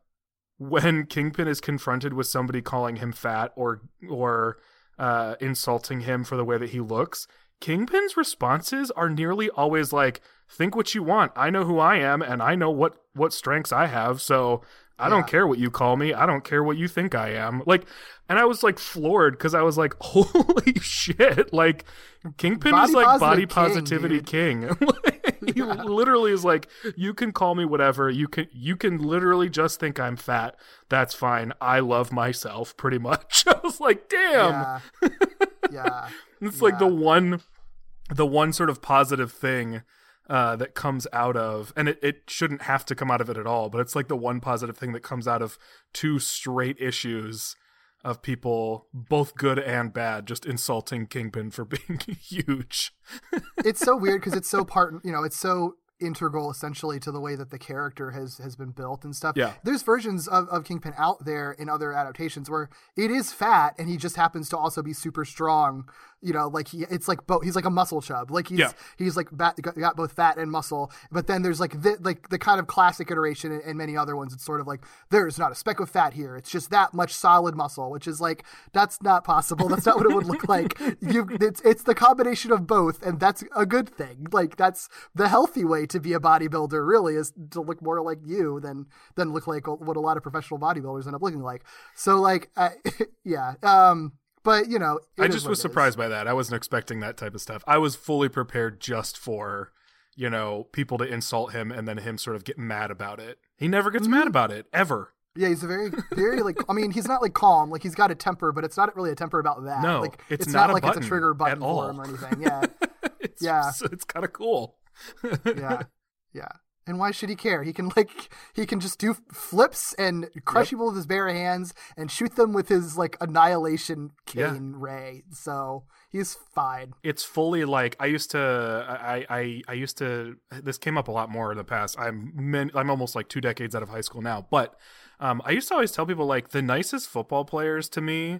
when Kingpin is confronted with somebody calling him fat or or uh, insulting him for the way that he looks, Kingpin's responses are nearly always like, "Think what you want. I know who I am, and I know what what strengths I have. So I don't care what you call me. I don't care what you think I am." Like, and I was like floored because I was like, "Holy shit!" Like, Kingpin is like body positive king, positivity king. he literally is like, "You can call me whatever. You can you can literally just think I'm fat. That's fine. I love myself." Pretty much. I was like, "Damn." yeah yeah It's like the one, the one sort of positive thing uh, that comes out of, and it, it shouldn't have to come out of it at all, but it's like the one positive thing that comes out of two straight issues of people, both good and bad, just insulting Kingpin for being huge. it's so weird because it's so part you know it's so integral essentially to the way that the character has has been built and stuff Yeah. there's versions of, of kingpin out there in other adaptations where it is fat and he just happens to also be super strong you know like he it's like both he's like a muscle chub. Like he's Yeah. he's like bat, got, got both fat and muscle. But then there's like the like the kind of classic iteration and, and many other ones. It's sort of like there's not a speck of fat here. It's just that much solid muscle which is like that's not possible. That's not what it would look like. You it's it's the combination of both and that's a good thing. Like that's the healthy way to be a bodybuilder really is to look more like you than than look like what a lot of professional bodybuilders end up looking like. So like I, yeah um but you know I just was surprised by that. I wasn't expecting that type of stuff. I was fully prepared just for you know, people to insult him and then him sort of get mad about it. He never gets mad mm-hmm. about it ever. Yeah, he's a very, very like. I mean, he's not like calm. Like he's got a temper, but it's not really a temper about that. No, like it's it's, not not, like it's a trigger button for him or anything. Yeah, It's Yeah. it's kind of cool. yeah, yeah. And why should he care? He can like he can just do flips and crush people with his bare hands and shoot them with his like annihilation Yeah. cane ray. So he's fine. it's fully like I used to I, I I used to this came up a lot more in the past. I'm men, I'm almost like two decades out of high school now, but um, I used to always tell people like the nicest football players to me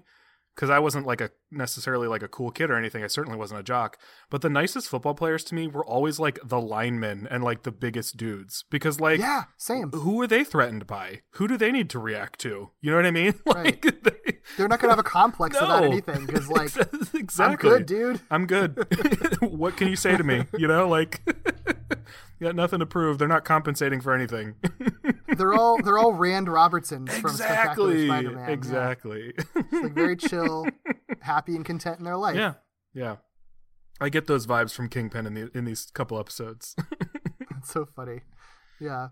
because I wasn't like a necessarily like a cool kid or anything. I certainly wasn't a jock, but the nicest football players to me were always like the linemen and like the biggest dudes because like Yeah, same. who are they threatened by? Who do they need to react to? You know what I mean? Like they, They're not gonna have a complex about anything because like exactly. I'm good, dude. I'm good. what can you say to me? You know, like you got nothing to prove. They're not compensating for anything. They're all they're all Rand Robertsons from Spectacular exactly. Spider-Man. Yeah. Exactly. It's like very chill, happy and content in their life. yeah. Yeah. I get those vibes from Kingpin in the in these couple episodes. It's so funny. Yeah.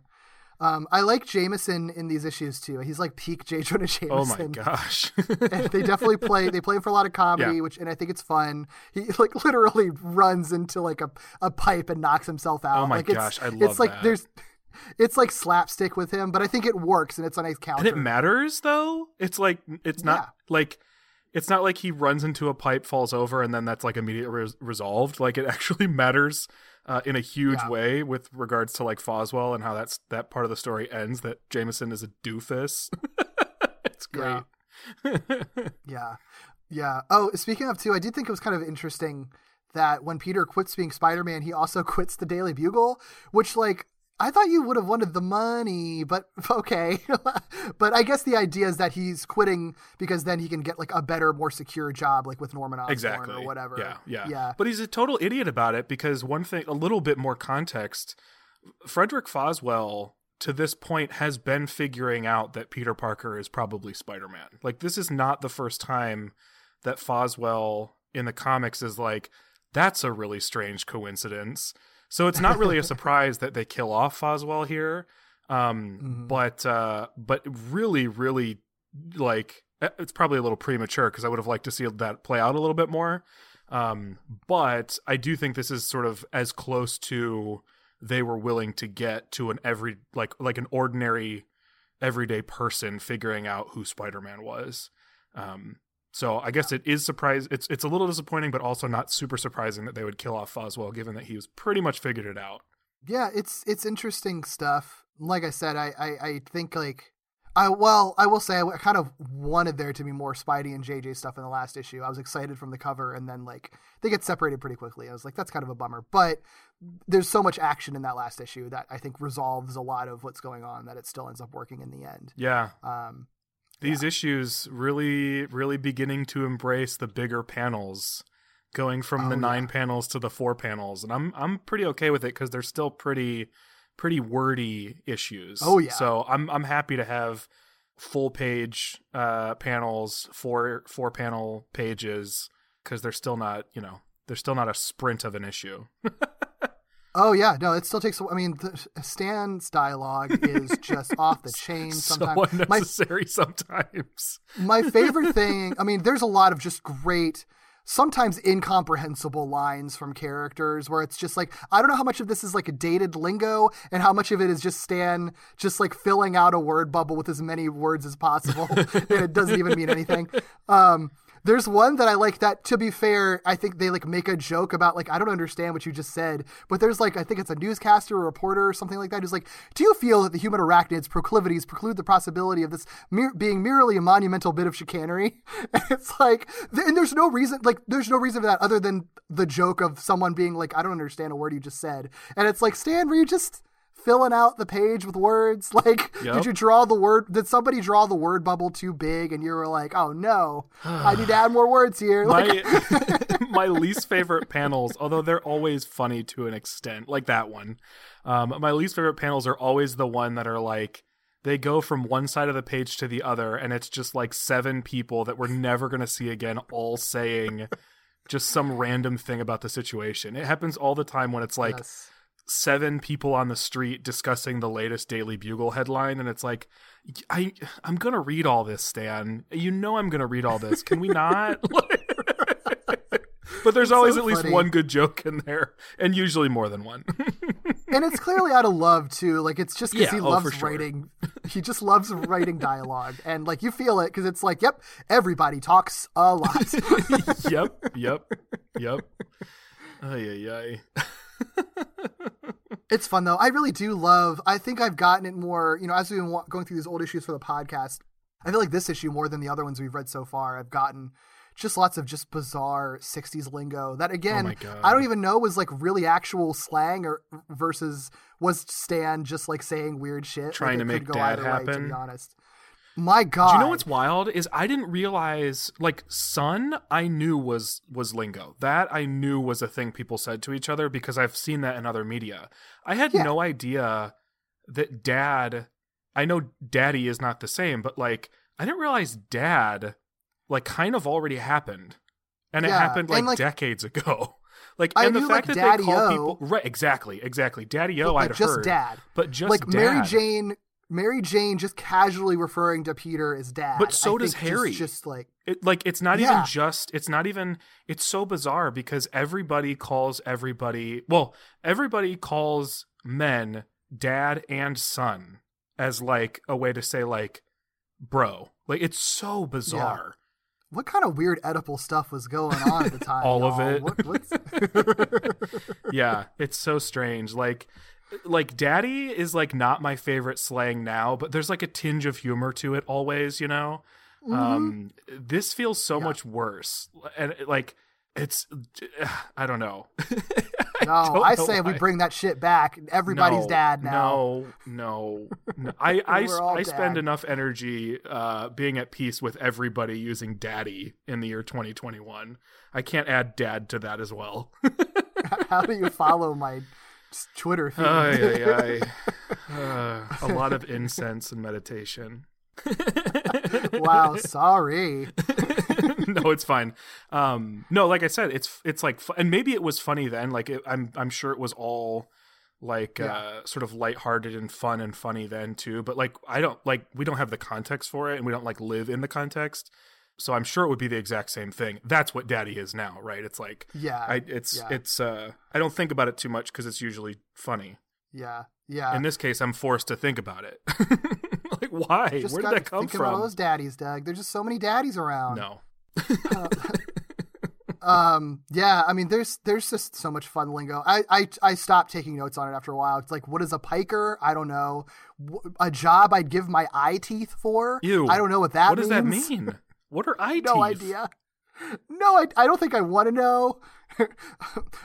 Um, I like Jameson in these issues too. He's like peak J. Jonah Jameson. oh my gosh. They definitely play. They play him for a lot of comedy, Yeah. which and I think it's fun. He like literally runs into like a, a pipe and knocks himself out. Oh my like, it's, gosh, I love It's like that. there's, it's like slapstick with him, but I think it works and it's a nice counter. and it matters though. It's like it's not Yeah. like it's not like he runs into a pipe, falls over, and then that's like immediately res- resolved. Like it actually matters uh, in a huge Yeah. way with regards to like Foswell and how that's that part of the story ends. That Jameson is a doofus. it's great. Yeah. Yeah. Oh, speaking of too, I did think it was kind of interesting that when Peter quits being Spider-Man, he also quits the Daily Bugle, which like I thought you would have wanted the money, but okay. but I guess the idea is that he's quitting because then he can get like a better, more secure job, like with Norman Osborn exactly or whatever. Yeah, yeah, yeah. But he's a total idiot about it because one thing, a little bit more context. Frederick Foswell to this point has been figuring out that Peter Parker is probably Spider-Man. Like this is not the first time that Foswell in the comics is like that's a really strange coincidence. So it's not really a surprise that they kill off Foswell here. Um but uh but really really like it's probably a little premature because I would have liked to see that play out a little bit more. Um, but I do think this is sort of as close to they were willing to get to an every like like an ordinary everyday person figuring out who Spider-Man was. Um, so I guess it is surprise. It's it's a little disappointing, but also not super surprising that they would kill off Foswell, given that he was pretty much figured it out. Yeah, it's it's interesting stuff. Like I said, I I, I think like I well I will say I kind of wanted there to be more Spidey and JJ stuff in the last issue. I was excited from the cover, and then like they get separated pretty quickly. I was like, that's kind of a bummer. But there's so much action in that last issue that I think resolves a lot of what's going on that it still ends up working in the end. Yeah, Um, these issues really really beginning to embrace the bigger panels going from the nine yeah. panels to the four panels and i'm i'm pretty okay with it because they're still pretty pretty wordy issues Oh, yeah. so i'm i'm happy to have full page uh panels four four panel pages because they're still not you know they're still not a sprint of an issue oh yeah, no, it still takes. I mean, the, Stan's dialogue is just off the chain. Sometimes so my unnecessary sometimes my favorite thing i mean there's a lot of just great sometimes incomprehensible lines from characters where it's just like i don't know how much of this is like a dated lingo and how much of it is just stan just like filling out a word bubble with as many words as possible and it doesn't even mean anything um there's one that I like that to be fair, I think they like make a joke about like I don't understand what you just said, but there's like I think it's a newscaster or reporter or something like that who's like, "Do you feel that the human arachnid's proclivities preclude the possibility of this being merely a monumental bit of chicanery?" It's like th- and there's no reason like there's no reason for that other than the joke of someone being like, "I don't understand a word you just said." And it's like, "Stan, were you just filling out the page with words. Like, Yep. did you draw the word? Did somebody draw the word bubble too big, and you were like, "Oh no, I need to add more words here." Like, my my least favorite panels, although they're always funny to an extent, like that one. Um, my least favorite panels are always the one that are like they go from one side of the page to the other, and it's just like seven people that we're never gonna see again, all saying just some random thing about the situation. It happens all the time when it's like yes. Seven people on the street discussing the latest Daily Bugle headline, and it's like, I I'm gonna read all this, Stan. You know I'm gonna read all this. Can we not? but there's always so at least one good joke in there, and usually more than one. and it's clearly out of love too. Like it's just because Yeah, he oh, loves sure. writing. He just loves writing dialogue, and like you feel it because it's like, yep, everybody talks a lot. yep, yep, yep. Ay, ay, ay. It's fun though. I really do love. I think I've gotten it more. You know, as we've been going through these old issues for the podcast, I feel like this issue more than the other ones we've read so far. I've gotten just lots of just bizarre '60s lingo that oh again, Oh. I don't even know was like really actual slang or versus was Stan just like saying weird shit, Trying it to make dad either way, to be honest. My God, Do you know what's wild is I didn't realize like son I knew was was lingo. That I knew was a thing people said to each other because I've seen that in other media. I had Yeah. no idea that dad I know daddy is not the same, but like I didn't realize dad like kind of already happened. And it happened like, and, like, decades ago. Like I and the knew, fact like, that they call people right exactly, exactly. Daddy O like I'd just heard. dad. But just like Mary. Jane. Mary Jane just casually referring to Peter as dad. But so I does just- Harry. Just, like it, like it's not Yeah. even just it's not even it's so bizarre because everybody calls everybody well everybody calls men dad and son as like a way to say like bro like it's so bizarre what kind of weird edible stuff was going on at the time? All of y'all? it. What, yeah it's so strange like like daddy is like not my favorite slang now but there's like a tinge of humor to it always you know um this feels so Mm-hmm. Yeah. much worse and like it's i don't know no, don't I know say we bring that shit back. Everybody's No, dad now. No, no, no. I I, I spend enough energy uh, being at peace with everybody using daddy in the year 2021. I can't add dad to that as well. How do you follow my Twitter feed? Ay, ay, ay. Uh, a lot of incense and meditation. wow, sorry. no, it's fine. Um, no, like I said, it's it's like, and maybe it was funny then. Like it, I'm I'm sure it was all like Yeah. uh sort of lighthearted and fun and funny then too. But like I don't like we don't have the context for it, and we don't like live in the context. So I'm sure it would be the exact same thing. That's what Daddy is now, right? It's like Yeah, I it's yeah. it's uh I don't think about it too much because it's usually funny. Yeah, yeah. In this case, I'm forced to think about it. like why? Just Where did that come think about from? those daddies, Doug. There's just so many daddies around. No. um yeah i mean there's there's just so much fun lingo i i, I stopped taking notes on it after a while it's like what is a piker i don't know a job i'd give my eye teeth for Ew. i don't know what that what does that means. mean? What are eye no teeth? idea no I, I don't think i want to know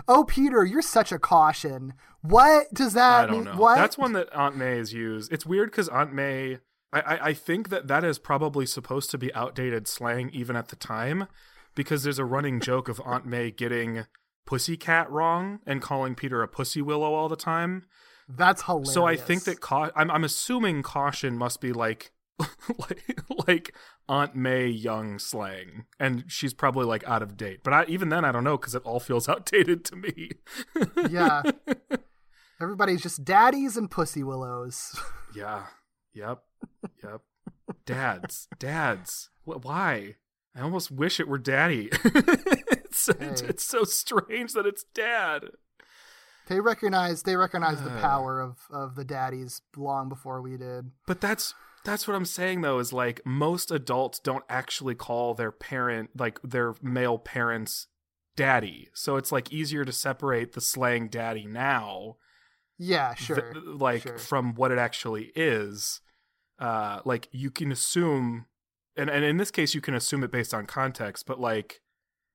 oh peter you're such a caution what does that I don't mean know. what That's one that Aunt May has used. It's weird because Aunt May, I, I, I think that that is probably supposed to be outdated slang even at the time, because there's a running joke of Aunt May getting pussycat wrong and calling Peter a pussy willow all the time. that's hilarious So I think that cau- I'm I'm assuming caution must be like like like Aunt May young slang, and she's probably like out of date. But I, even then, I don't know because it all feels outdated to me. yeah everybody's just daddies and pussy willows Yeah. Yep. Yep. Dads. Dads. Why? I almost wish it were daddy. it's, it's, Hey. it's so strange that it's dad. They recognize they recognize the Uh. power of of the daddies long before we did. But that's that's what I'm saying though is like most adults don't actually call their parent like their male parents daddy. So it's like easier to separate the slang daddy now Yeah, th- sure. like sure. from what it actually is uh like you can assume and, and in this case you can assume it based on context but like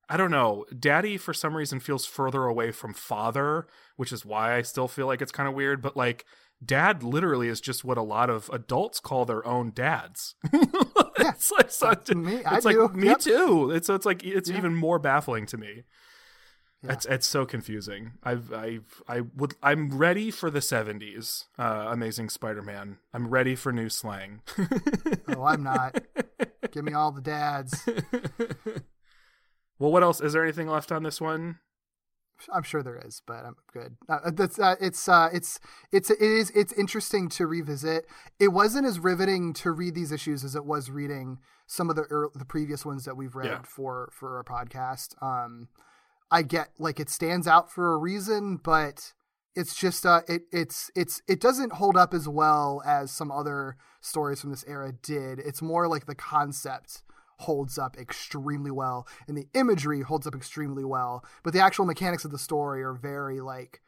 i don't know daddy for some reason feels further away from father which is why i still feel like it's kind of weird but like dad literally is just what a lot of adults call their own dads Yeah, like, that's me. I it's like do. me Yep. too it's so it's like it's Yeah. even more baffling to me Yeah. it's it's so confusing. I've I've I would I'm ready for the seventies. Uh, Amazing Spider-Man. I'm ready for new slang. Oh, I'm not. Give me all the dads. well, what else? Is there anything left on this one? I'm sure there is, but I'm good. Uh, that's uh, it's uh, it's it's it is it's interesting to revisit. It wasn't as riveting to read these issues as it was reading some of the the previous ones that we've read Yeah. for for our podcast. Um, I get like it stands out for a reason, but it's just uh, it it's it's it doesn't hold up as well as some other stories from this era did. It's more like the concept holds up extremely well and the imagery holds up extremely well but the actual mechanics of the story are very like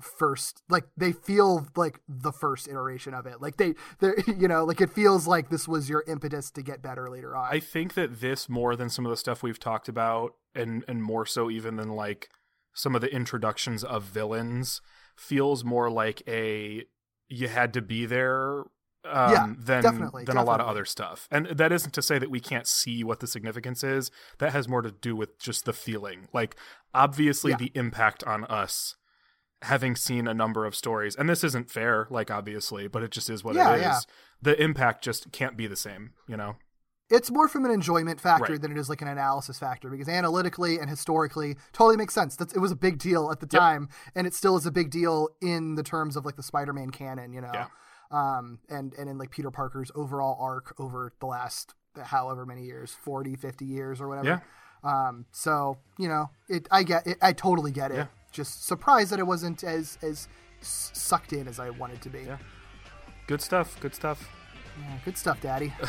first like they feel like the first iteration of it. Like they they you know like it feels like this was your impetus to get better later on. I think that this more than some of the stuff we've talked about, and and more so even than like some of the introductions of villains, feels more like a you had to be there um, Yeah, than definitely, than a lot of other stuff. And that isn't to say that we can't see what the significance is. That has more to do with just the feeling. Like obviously Yeah. the impact on us having seen a number of stories and this isn't fair like obviously but it just is what Yeah, it is yeah. the impact just can't be the same you know it's more from an enjoyment factor Right. than it is like an analysis factor because analytically and historically totally makes sense that's it was a big deal at the time and it still is a big deal in the terms of like the spider-man canon you know Yeah. Um and and in like peter parker's overall arc over the last however many years 40 50 years or whatever Yeah. um so you know it i get it i totally get it Yeah. just surprised that it wasn't as as sucked in as i wanted to be Yeah. good stuff good stuff Yeah, good stuff daddy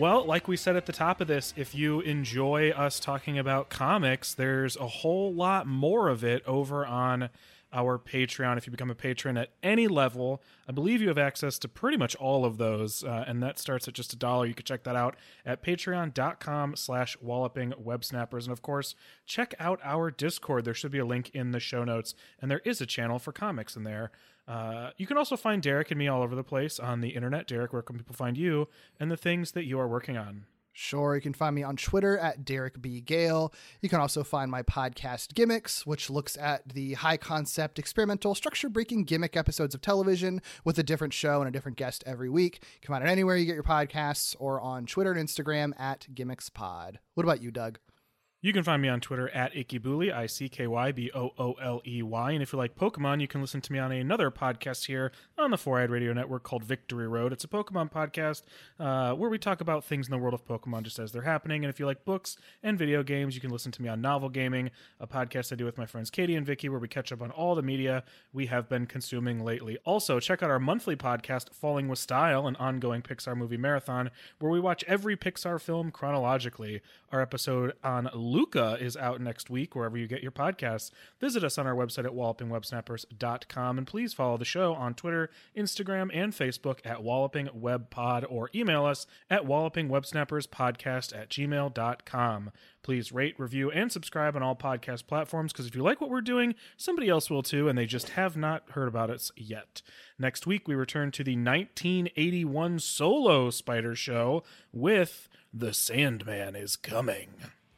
Well, like we said at the top of this, if you enjoy us talking about comics, there's a whole lot more of it over on our Patreon. If you become a patron at any level, I believe you have access to pretty much all of those, uh, and that starts at just a dollar. You can check that out at patreon.com slash walloping websnappers. And of course, check out our Discord. There should be a link in the show notes, and there is a channel for comics in there. Uh, you can also find Derek and me all over the place on the internet. Derek, where can people find you and the things that you are working on? Sure, you can find me on Twitter at Derek B. Gale. You can also find my podcast Gimmicks, which looks at the high concept, experimental, structure breaking gimmick episodes of television with a different show and a different guest every week. Come it anywhere you get your podcasts or on Twitter and Instagram at GimmicksPod. What about you, Doug? You can find me on Twitter at Ickybooley, I C K Y B O O L E Y. And if you like Pokemon, you can listen to me on another podcast here on the Four Eyed Radio Network called Victory Road. It's a Pokemon podcast uh, where we talk about things in the world of Pokemon just as they're happening. And if you like books and video games, you can listen to me on Novel Gaming, a podcast I do with my friends Katie and Vicky, where we catch up on all the media we have been consuming lately. Also, check out our monthly podcast, Falling with Style, an ongoing Pixar movie marathon, where we watch every Pixar film chronologically. Our episode on Luca is out next week, wherever you get your podcasts. Visit us on our website at wallopingwebsnappers.com and please follow the show on Twitter, Instagram, and Facebook at Walloping Web Pod or email us at wallopingwebsnapperspodcast at gmail.com. Please rate, review, and subscribe on all podcast platforms because if you like what we're doing, somebody else will too, and they just have not heard about us yet. Next week, we return to the 1981 solo Spider Show with The Sandman is Coming.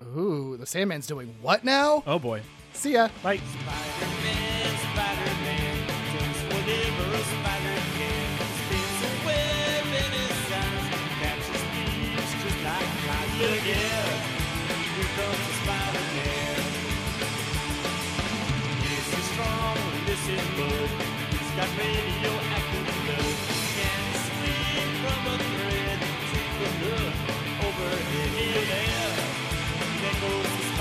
Ooh, the Sandman's doing what now? Oh boy. See ya. Bye. Spider-Man, Spider-Man, does whatever a spider can. Spins a web in his eyes, catches thieves just like flies. Look out, here comes the Spider-Man. Yes, he's strong, this is Bud. He's got radioactive overhead. Here, the Spider-Man.